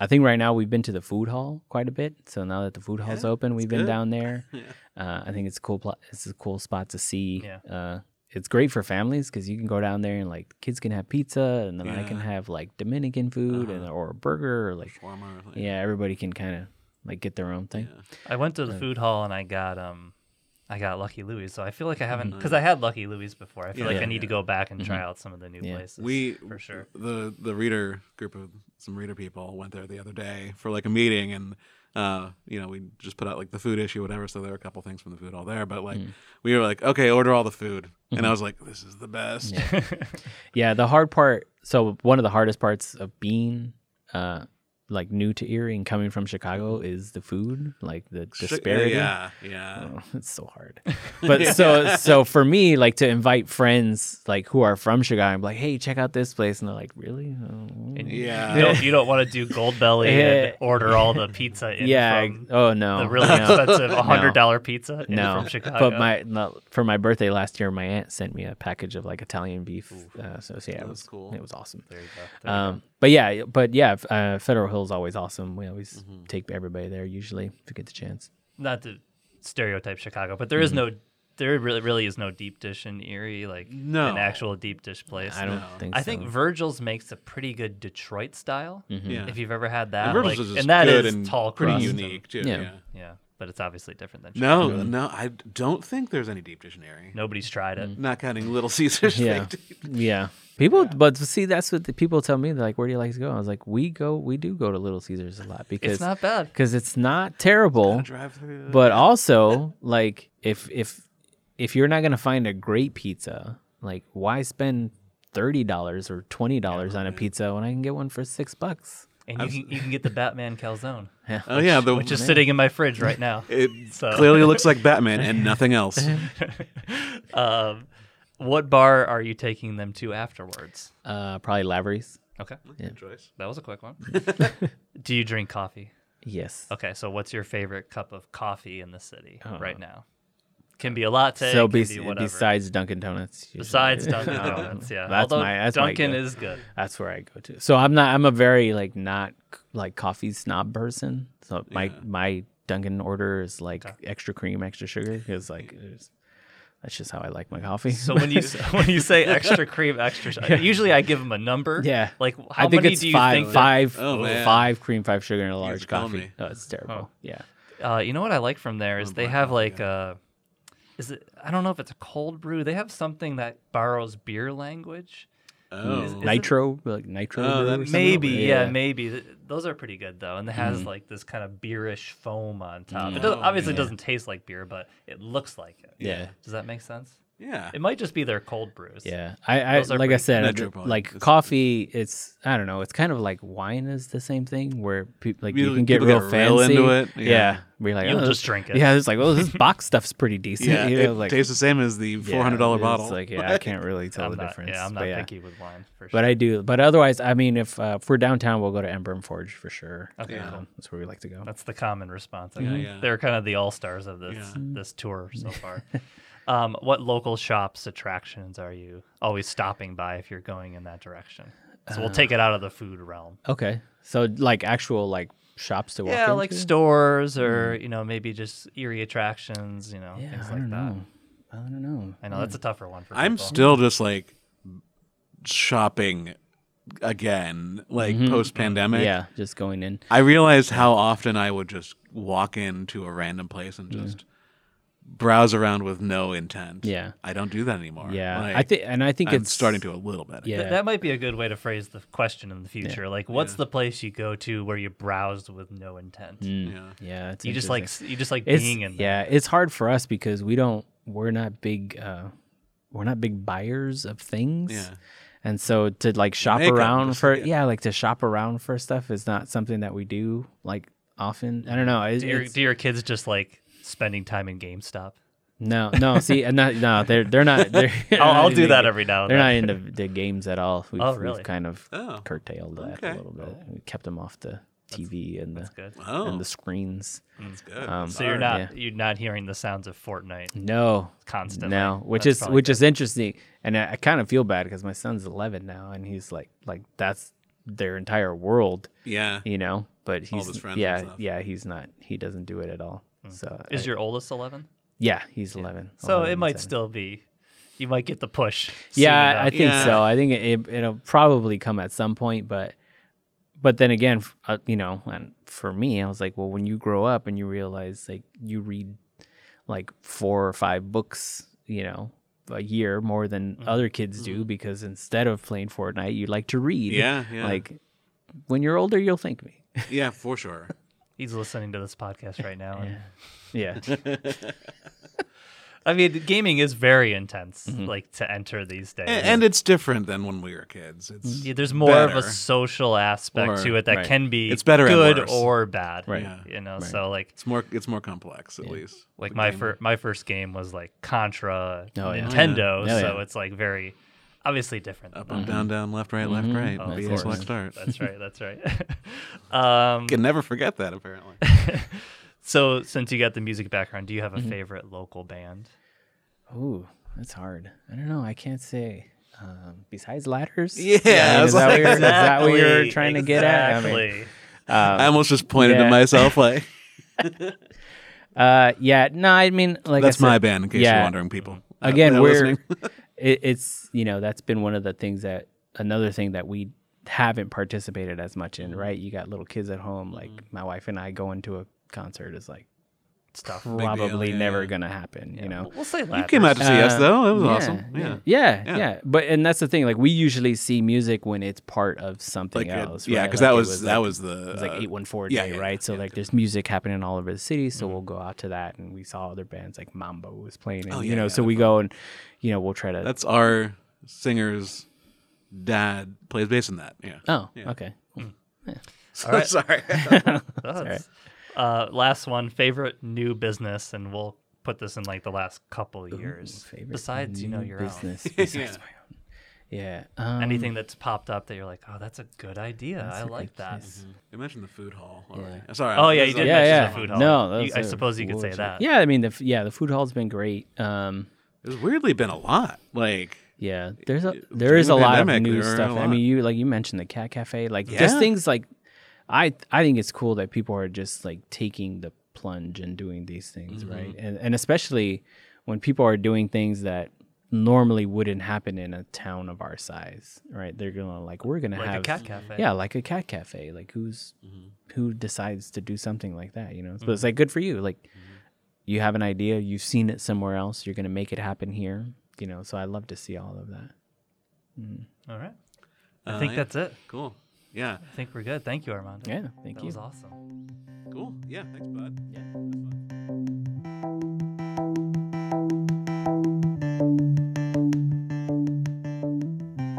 Speaker 1: I think right now we've been to the food hall quite a bit. So now that the food hall's
Speaker 3: Yeah,
Speaker 1: open, we've been
Speaker 3: good.
Speaker 1: down there. <laughs>
Speaker 3: Yeah.
Speaker 1: Uh, I think it's a cool. Pl- it's a cool spot to see.
Speaker 2: Yeah.
Speaker 1: Uh, it's great for families because you can go down there and like kids can have pizza, and then I can have like Dominican food and
Speaker 3: Uh-huh.
Speaker 1: or a burger or like
Speaker 3: Shawarma or
Speaker 1: yeah, everybody can kind of like get their own thing.
Speaker 3: Yeah.
Speaker 2: I went to the
Speaker 1: Uh,
Speaker 2: food hall and I got um I got Lucky Louie. So I feel like I haven't because I had Lucky Louie's before. I feel
Speaker 3: Yeah,
Speaker 2: like I
Speaker 3: yeah,
Speaker 2: need to go back and try
Speaker 1: Mhm.
Speaker 2: out some of the new
Speaker 1: Yeah.
Speaker 2: places.
Speaker 3: We
Speaker 2: for sure.
Speaker 3: the the reader group of some reader people went there the other day for like a meeting and uh you know we just put out like the food issue whatever so there were a couple things from the food all there but like
Speaker 1: Mm.
Speaker 3: we were like okay order all the food and. I was like this is the best
Speaker 1: Yeah. <laughs> Yeah, the hard part. So one of the hardest parts of being uh like new to Erie and coming from Chicago is the food, like the
Speaker 3: Sh-
Speaker 1: disparity.
Speaker 3: yeah yeah
Speaker 1: Oh, <laughs> it's so hard. <laughs> But so so for me, like to invite friends like who are from Chicago, I'm like, hey, check out this place, and they're like, really? Oh.
Speaker 2: And
Speaker 3: Yeah.
Speaker 2: You don't, you don't want to do Goldbelly and order all the pizza in
Speaker 1: yeah.
Speaker 2: from
Speaker 1: oh no.
Speaker 2: the really
Speaker 1: no.
Speaker 2: expensive <laughs> hundred dollar pizza in
Speaker 1: No,
Speaker 2: from Chicago.
Speaker 1: but my no, for my birthday last year, my aunt sent me a package of like Italian beef. Uh, so, so yeah, it was
Speaker 3: cool.
Speaker 1: It was awesome.
Speaker 2: there you go. There you
Speaker 1: Um, but yeah, but yeah, uh, Federal Hill is always awesome. We always
Speaker 3: Mhm.
Speaker 1: take everybody there usually if we get the chance.
Speaker 2: not to stereotype Chicago, but there is
Speaker 1: Mm-hmm.
Speaker 2: no there really really is no deep dish in Erie like
Speaker 3: No.
Speaker 2: an actual deep dish place.
Speaker 1: I don't
Speaker 3: No.
Speaker 1: think. So.
Speaker 2: I think Virgil's makes a pretty good Detroit style.
Speaker 1: Mhm.
Speaker 3: yeah
Speaker 2: If you've ever had that,
Speaker 3: and Virgil's
Speaker 2: like,
Speaker 3: is
Speaker 2: and that
Speaker 3: good
Speaker 2: is
Speaker 3: and
Speaker 2: tall
Speaker 3: pretty
Speaker 2: crust
Speaker 3: unique too
Speaker 1: Yeah.
Speaker 3: yeah,
Speaker 2: yeah, but it's obviously different than
Speaker 3: no
Speaker 2: Chicago.
Speaker 3: no I don't think there's any deep dictionary
Speaker 2: Nobody's tried it.
Speaker 3: not counting Little Caesars <laughs>
Speaker 1: Yeah.
Speaker 3: fake deep-
Speaker 1: Yeah, people. But see, that's what the people tell me. They're like, "Where do you like to go?" I was like, "We go. We do go to Little Caesars a lot because
Speaker 2: It's not bad.
Speaker 1: because it's not terrible,
Speaker 3: drive through
Speaker 1: but also like if if if you're not gonna find a great pizza, like why spend thirty dollars or twenty dollars on a
Speaker 3: right.
Speaker 1: pizza when I can get one for six bucks?
Speaker 2: And you can, you can get the Batman calzone, <laughs>
Speaker 1: Yeah.
Speaker 3: oh yeah the
Speaker 2: which is sitting in my fridge right now. <laughs>
Speaker 3: it
Speaker 2: So-
Speaker 3: clearly looks like Batman and nothing else <laughs>
Speaker 2: um, what bar are you taking them to afterwards?
Speaker 1: Uh, probably Lavery's.
Speaker 2: Okay,
Speaker 1: Yeah.
Speaker 3: Good choice
Speaker 2: that was a quick one. Do you drink coffee?
Speaker 1: Yes.
Speaker 2: Okay, so what's your favorite cup of coffee in the city
Speaker 1: Uh,
Speaker 2: right now? Can be a latte.
Speaker 1: so
Speaker 2: can
Speaker 1: bes-
Speaker 2: be whatever.
Speaker 1: besides Dunkin' Donuts. usually.
Speaker 2: Besides <laughs> Dunkin'
Speaker 1: Uh,
Speaker 2: Donuts, yeah.
Speaker 1: That's
Speaker 2: Although
Speaker 1: my that's my
Speaker 2: Dunkin'
Speaker 1: go.
Speaker 2: is good.
Speaker 1: That's where I go to. So I'm not. I'm a very like not like coffee snob person. So my
Speaker 3: Yeah.
Speaker 1: my Dunkin' order is like
Speaker 2: Okay.
Speaker 1: extra cream, extra sugar. Because like it's, that's just how I like my coffee.
Speaker 2: So when you <laughs> when you say extra <laughs> cream, extra, sh- usually I give them a number.
Speaker 1: yeah,
Speaker 2: Like how
Speaker 1: I think
Speaker 2: many
Speaker 1: it's
Speaker 2: do you
Speaker 1: five,
Speaker 2: think? that-
Speaker 1: five,
Speaker 3: Oh, man.
Speaker 1: five cream, five sugar, and a large coffee.
Speaker 3: me.
Speaker 1: Oh, it's terrible. Yeah.
Speaker 2: Uh, you know what I like from there is
Speaker 3: I'm
Speaker 2: they have
Speaker 3: coffee
Speaker 2: like
Speaker 3: guy.
Speaker 2: uh is it I don't know if it's a cold brew. They have something that borrows beer language.
Speaker 3: oh
Speaker 2: Is- is it-
Speaker 1: Nitro, like nitro.
Speaker 3: Oh,
Speaker 1: brew
Speaker 3: that-
Speaker 1: or something?
Speaker 2: Maybe, yeah,
Speaker 1: Yeah.
Speaker 2: maybe. Those are pretty good though, and it has
Speaker 1: Mhm.
Speaker 2: like this kind of beerish foam on top. It
Speaker 1: Mm.
Speaker 2: does,
Speaker 3: Oh,
Speaker 2: obviously
Speaker 3: yeah.
Speaker 2: doesn't taste like beer, but it looks like it.
Speaker 1: Yeah.
Speaker 2: Does that make sense?
Speaker 3: Yeah.
Speaker 2: It might just be their cold brews.
Speaker 1: Yeah, I, I
Speaker 2: Those are
Speaker 1: like I
Speaker 2: pretty
Speaker 1: said,
Speaker 3: good.
Speaker 1: I-
Speaker 3: Metro
Speaker 1: like
Speaker 3: It's-
Speaker 1: coffee. It's I don't know. It's kind of like wine is the same thing where people like you
Speaker 3: People-
Speaker 1: can get
Speaker 3: people
Speaker 1: real
Speaker 3: get
Speaker 1: fancy.
Speaker 3: real into it,
Speaker 1: Yeah,
Speaker 3: yeah.
Speaker 1: we're like
Speaker 2: You'll
Speaker 1: oh,
Speaker 2: just drink it.
Speaker 1: Yeah, it's like well, this <laughs> box stuff's pretty decent.
Speaker 3: Yeah. <laughs>
Speaker 1: you know,
Speaker 3: it
Speaker 1: like
Speaker 3: tastes the same as the four hundred dollar
Speaker 1: yeah,
Speaker 3: bottle.
Speaker 1: It's like yeah, I <laughs> can't really tell
Speaker 2: I'm
Speaker 1: the
Speaker 2: not,
Speaker 1: difference.
Speaker 2: Yeah, I'm not
Speaker 1: but yeah.
Speaker 2: picky with wine for sure.
Speaker 1: But I do. But otherwise, I mean, if uh, if we're downtown, we'll go to Ember and Forge for sure.
Speaker 2: Okay,
Speaker 3: Yeah.
Speaker 2: cool.
Speaker 1: That's where we like to go.
Speaker 2: That's the common response. I
Speaker 3: Yeah,
Speaker 2: think.
Speaker 3: yeah.
Speaker 2: They're kind of the all stars of this
Speaker 3: Yeah.
Speaker 2: this tour so far. Um, what local shops attractions are you always stopping by if you're going in that direction? So we'll take it out of the food realm.
Speaker 1: Okay, so like actual like shops to walk
Speaker 2: Yeah, like stores or you know maybe just Erie attractions. You know
Speaker 1: Yeah,
Speaker 2: things
Speaker 1: I
Speaker 2: like
Speaker 1: don't
Speaker 2: that.
Speaker 1: know. I don't know.
Speaker 2: I know that's a tougher one for me.
Speaker 3: I'm
Speaker 2: people.
Speaker 3: still just like shopping again, like post pandemic.
Speaker 1: Mm-hmm. Yeah, just going in.
Speaker 3: I realized how often I would just walk into a random place and just browse around with no intent.
Speaker 1: Yeah.
Speaker 3: I don't do that anymore.
Speaker 1: Yeah,
Speaker 3: Like,
Speaker 1: I think, and I think
Speaker 3: I'm
Speaker 1: it's
Speaker 3: starting to a little bit.
Speaker 1: Yeah,
Speaker 2: Th- that might be a good way to phrase the question in the future. Like, what's the place you go to where you browsed with no intent?
Speaker 1: Mm,
Speaker 3: Yeah.
Speaker 1: yeah. It's
Speaker 2: You just like you just like
Speaker 1: it's,
Speaker 2: being in there.
Speaker 1: yeah. It's hard for us because we don't. We're not big. uh We're not big buyers of things.
Speaker 3: Yeah.
Speaker 1: And so to like shop
Speaker 3: make 'em,
Speaker 1: around for
Speaker 3: yeah.
Speaker 1: yeah. like to shop around for stuff is not something that we do like often. I don't know. It,
Speaker 2: Do your,
Speaker 1: it's-
Speaker 2: do your kids just like spending time in GameStop?
Speaker 1: no, no. See, and not, no, they're they're not. They're <laughs>
Speaker 2: I'll,
Speaker 1: not
Speaker 2: I'll do that
Speaker 1: ga-
Speaker 2: every now and
Speaker 1: They're not
Speaker 2: then.
Speaker 1: into the games at all. We've,
Speaker 2: Oh,
Speaker 1: we've kind of
Speaker 3: Oh.
Speaker 1: curtailed that
Speaker 3: Okay.
Speaker 1: a little bit. We kept them off the TV and the
Speaker 2: good.
Speaker 3: Oh,
Speaker 1: and the screens.
Speaker 3: that's good.
Speaker 1: Um,
Speaker 2: So you're not
Speaker 1: Yeah.
Speaker 2: you're not hearing the sounds of Fortnite
Speaker 1: No,
Speaker 2: constantly.
Speaker 1: no, which
Speaker 2: That's
Speaker 1: is which
Speaker 2: good.
Speaker 1: is interesting, and I, I kind of feel bad because my son's 11 now, and he's like like that's their entire world,
Speaker 3: Yeah.
Speaker 1: you know. But he's
Speaker 3: his friends and
Speaker 1: yeah
Speaker 3: stuff.
Speaker 1: yeah he's not he doesn't do it at all.
Speaker 2: Hmm.
Speaker 1: So
Speaker 2: Is
Speaker 1: I-
Speaker 2: your oldest 11?
Speaker 1: yeah he's 11.
Speaker 2: So
Speaker 1: 11
Speaker 2: it might
Speaker 1: seven.
Speaker 2: still be. You might get the push.
Speaker 1: Yeah,
Speaker 2: enough.
Speaker 1: I think
Speaker 3: Yeah.
Speaker 1: so. I think it, it'll probably come at some point, but but then again, uh, you know, and for me, I was like, well, when you grow up and you realize like you read like four or five books, you know, a year more than
Speaker 2: Mm-hmm.
Speaker 1: other kids do because instead of playing Fortnite, you like to read.
Speaker 3: Yeah, yeah.
Speaker 1: Like when you're older, you'll thank me.
Speaker 3: Yeah, for sure.
Speaker 2: He's listening to this podcast right now. And,
Speaker 1: yeah. <laughs>
Speaker 2: I mean, gaming is very intense,
Speaker 1: Mm-hmm.
Speaker 2: like to enter these days.
Speaker 3: and, and it's different than when we were kids. It's
Speaker 2: Yeah, there's more of a social aspect
Speaker 3: Or-
Speaker 2: to it that
Speaker 1: right.
Speaker 2: can be
Speaker 3: It's better
Speaker 2: good or bad.
Speaker 1: Right.
Speaker 3: Yeah.
Speaker 2: You know,
Speaker 1: Right.
Speaker 2: so like
Speaker 3: it's more it's more complex at least.
Speaker 2: like my
Speaker 3: game.
Speaker 2: fir- my first game was like Contra
Speaker 1: Oh, yeah.
Speaker 2: Nintendo,
Speaker 1: Oh, yeah.
Speaker 2: so
Speaker 1: yeah.
Speaker 2: it's like very obviously different.
Speaker 3: up up down down left right left right.
Speaker 2: Oh, of
Speaker 3: B
Speaker 2: course.
Speaker 3: select start.
Speaker 2: That's right. That's right. <laughs> um,
Speaker 3: Can never forget that apparently. <laughs>
Speaker 2: so since you got the music background, do you have
Speaker 1: Mm-hmm.
Speaker 2: a favorite local band?
Speaker 1: Ooh, that's hard. I don't know. I can't say. Um, besides ladders,
Speaker 3: Yeah,
Speaker 1: I
Speaker 3: I
Speaker 1: mean, is, that what
Speaker 3: like-
Speaker 1: you're, is that what you're
Speaker 2: Exactly,
Speaker 1: trying to get at? I mean, um,
Speaker 3: I almost just pointed
Speaker 1: yeah.
Speaker 3: to myself like <laughs>
Speaker 1: Uh, yeah, no, I mean, like I
Speaker 3: that's my band in case
Speaker 1: yeah.
Speaker 3: you're wondering, people. Uh,
Speaker 1: Again,
Speaker 3: that are
Speaker 1: we're
Speaker 3: listening.
Speaker 1: It, it's you know that's been one of the things that another thing that we haven't participated as much
Speaker 3: Mm-hmm.
Speaker 1: in, right? You got little kids at home, like my wife and I going to a concert is like
Speaker 2: Stuff.
Speaker 1: probably
Speaker 3: yeah,
Speaker 1: never
Speaker 3: yeah.
Speaker 1: gonna happen, you know.
Speaker 2: We'll say
Speaker 3: you came out to see us
Speaker 1: Uh,
Speaker 3: though. It was
Speaker 1: yeah,
Speaker 3: awesome. Yeah.
Speaker 1: Yeah. Yeah,
Speaker 3: Yeah.
Speaker 1: yeah. But and that's the thing, like we usually see music when it's part of something
Speaker 3: Like it-
Speaker 1: else.
Speaker 3: yeah,
Speaker 1: right?
Speaker 3: because
Speaker 1: Like,
Speaker 3: that
Speaker 1: it
Speaker 3: was, that
Speaker 1: like-
Speaker 3: was the
Speaker 1: it was like
Speaker 3: uh,
Speaker 1: eight one four day,
Speaker 3: yeah,
Speaker 1: right? So
Speaker 3: yeah,
Speaker 1: like
Speaker 3: yeah.
Speaker 1: there's music happening all over the city, so we'll go out to that and we saw other bands like Mambo was playing and
Speaker 3: Oh,
Speaker 1: you
Speaker 3: yeah,
Speaker 1: know,
Speaker 3: yeah,
Speaker 1: so we go and you know, we'll try to
Speaker 3: That's our singer's dad plays bass in that. Yeah.
Speaker 1: Oh,
Speaker 3: Yeah.
Speaker 1: okay.
Speaker 2: All right. <laughs>
Speaker 3: Sorry.
Speaker 2: Oh, <laughs> that's- <laughs> Uh, last one, favorite new business, and we'll put this in like the last couple of years.
Speaker 1: Favorite
Speaker 2: Besides, you know,
Speaker 1: new
Speaker 2: your own.
Speaker 1: business <laughs> besides
Speaker 3: Yeah.
Speaker 1: my own. Yeah. Um,
Speaker 2: Anything that's popped up that you're like, oh, that's a good idea. I like
Speaker 1: good
Speaker 2: that.
Speaker 1: place.
Speaker 3: you mentioned the food hall already.
Speaker 1: Yeah.
Speaker 3: Sorry.
Speaker 2: Oh, yeah, you did
Speaker 3: like-
Speaker 1: yeah,
Speaker 2: mention
Speaker 1: yeah.
Speaker 2: the food hall.
Speaker 1: No,
Speaker 2: You- I suppose you could say that.
Speaker 1: Yeah, I mean the yeah the food hall's been great. Um,
Speaker 3: There's weirdly been a lot. Like
Speaker 1: Yeah, there's a there is
Speaker 3: the
Speaker 1: a lot of new stuff. I mean, you like you mentioned the cat cafe, like just things like I I think it's cool that people are just like taking the plunge and doing these things,
Speaker 3: Mm-hmm.
Speaker 1: right? And and especially when people are doing things that normally wouldn't happen in a town of our size, right? They're gonna like we're gonna
Speaker 2: Like a cat cafe.
Speaker 1: yeah, like a cat cafe. Like who's
Speaker 3: Mm-hmm.
Speaker 1: who decides to do something like that? You know, but it's like good for you. Like
Speaker 3: Mm-hmm.
Speaker 1: you have an idea, you've seen it somewhere else, you're gonna make it happen here. You know, so I love to see all of that.
Speaker 2: All right. I
Speaker 3: Uh,
Speaker 2: think
Speaker 3: yeah.
Speaker 2: that's it.
Speaker 3: cool. Yeah.
Speaker 2: I think we're good. Thank you, Armando.
Speaker 1: Yeah, thank
Speaker 2: that
Speaker 1: you.
Speaker 2: That was awesome.
Speaker 3: Cool. Yeah, thanks, bud.
Speaker 1: Yeah.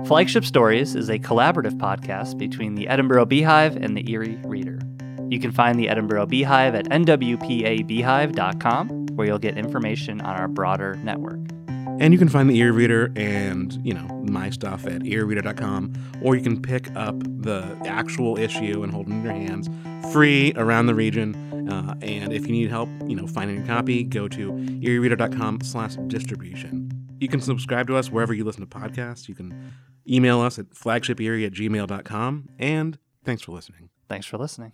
Speaker 2: Flagship Stories is a collaborative podcast between the Edinboro Beehive and the Erie Reader. You can find the Edinboro Beehive at nwpabeehive.com, where you'll get information on our broader network.
Speaker 3: And you can find the Erie Reader and, you know, my stuff at eriereader.com, or you can pick up the actual issue and hold it in your hands free around the region. Uh, and if you need help, you know, finding a copy, go to eriereader.com slash distribution. You can subscribe to us wherever you listen to podcasts. You can email us at flagshiperie at gmail.com. And thanks for listening.
Speaker 2: Thanks for listening.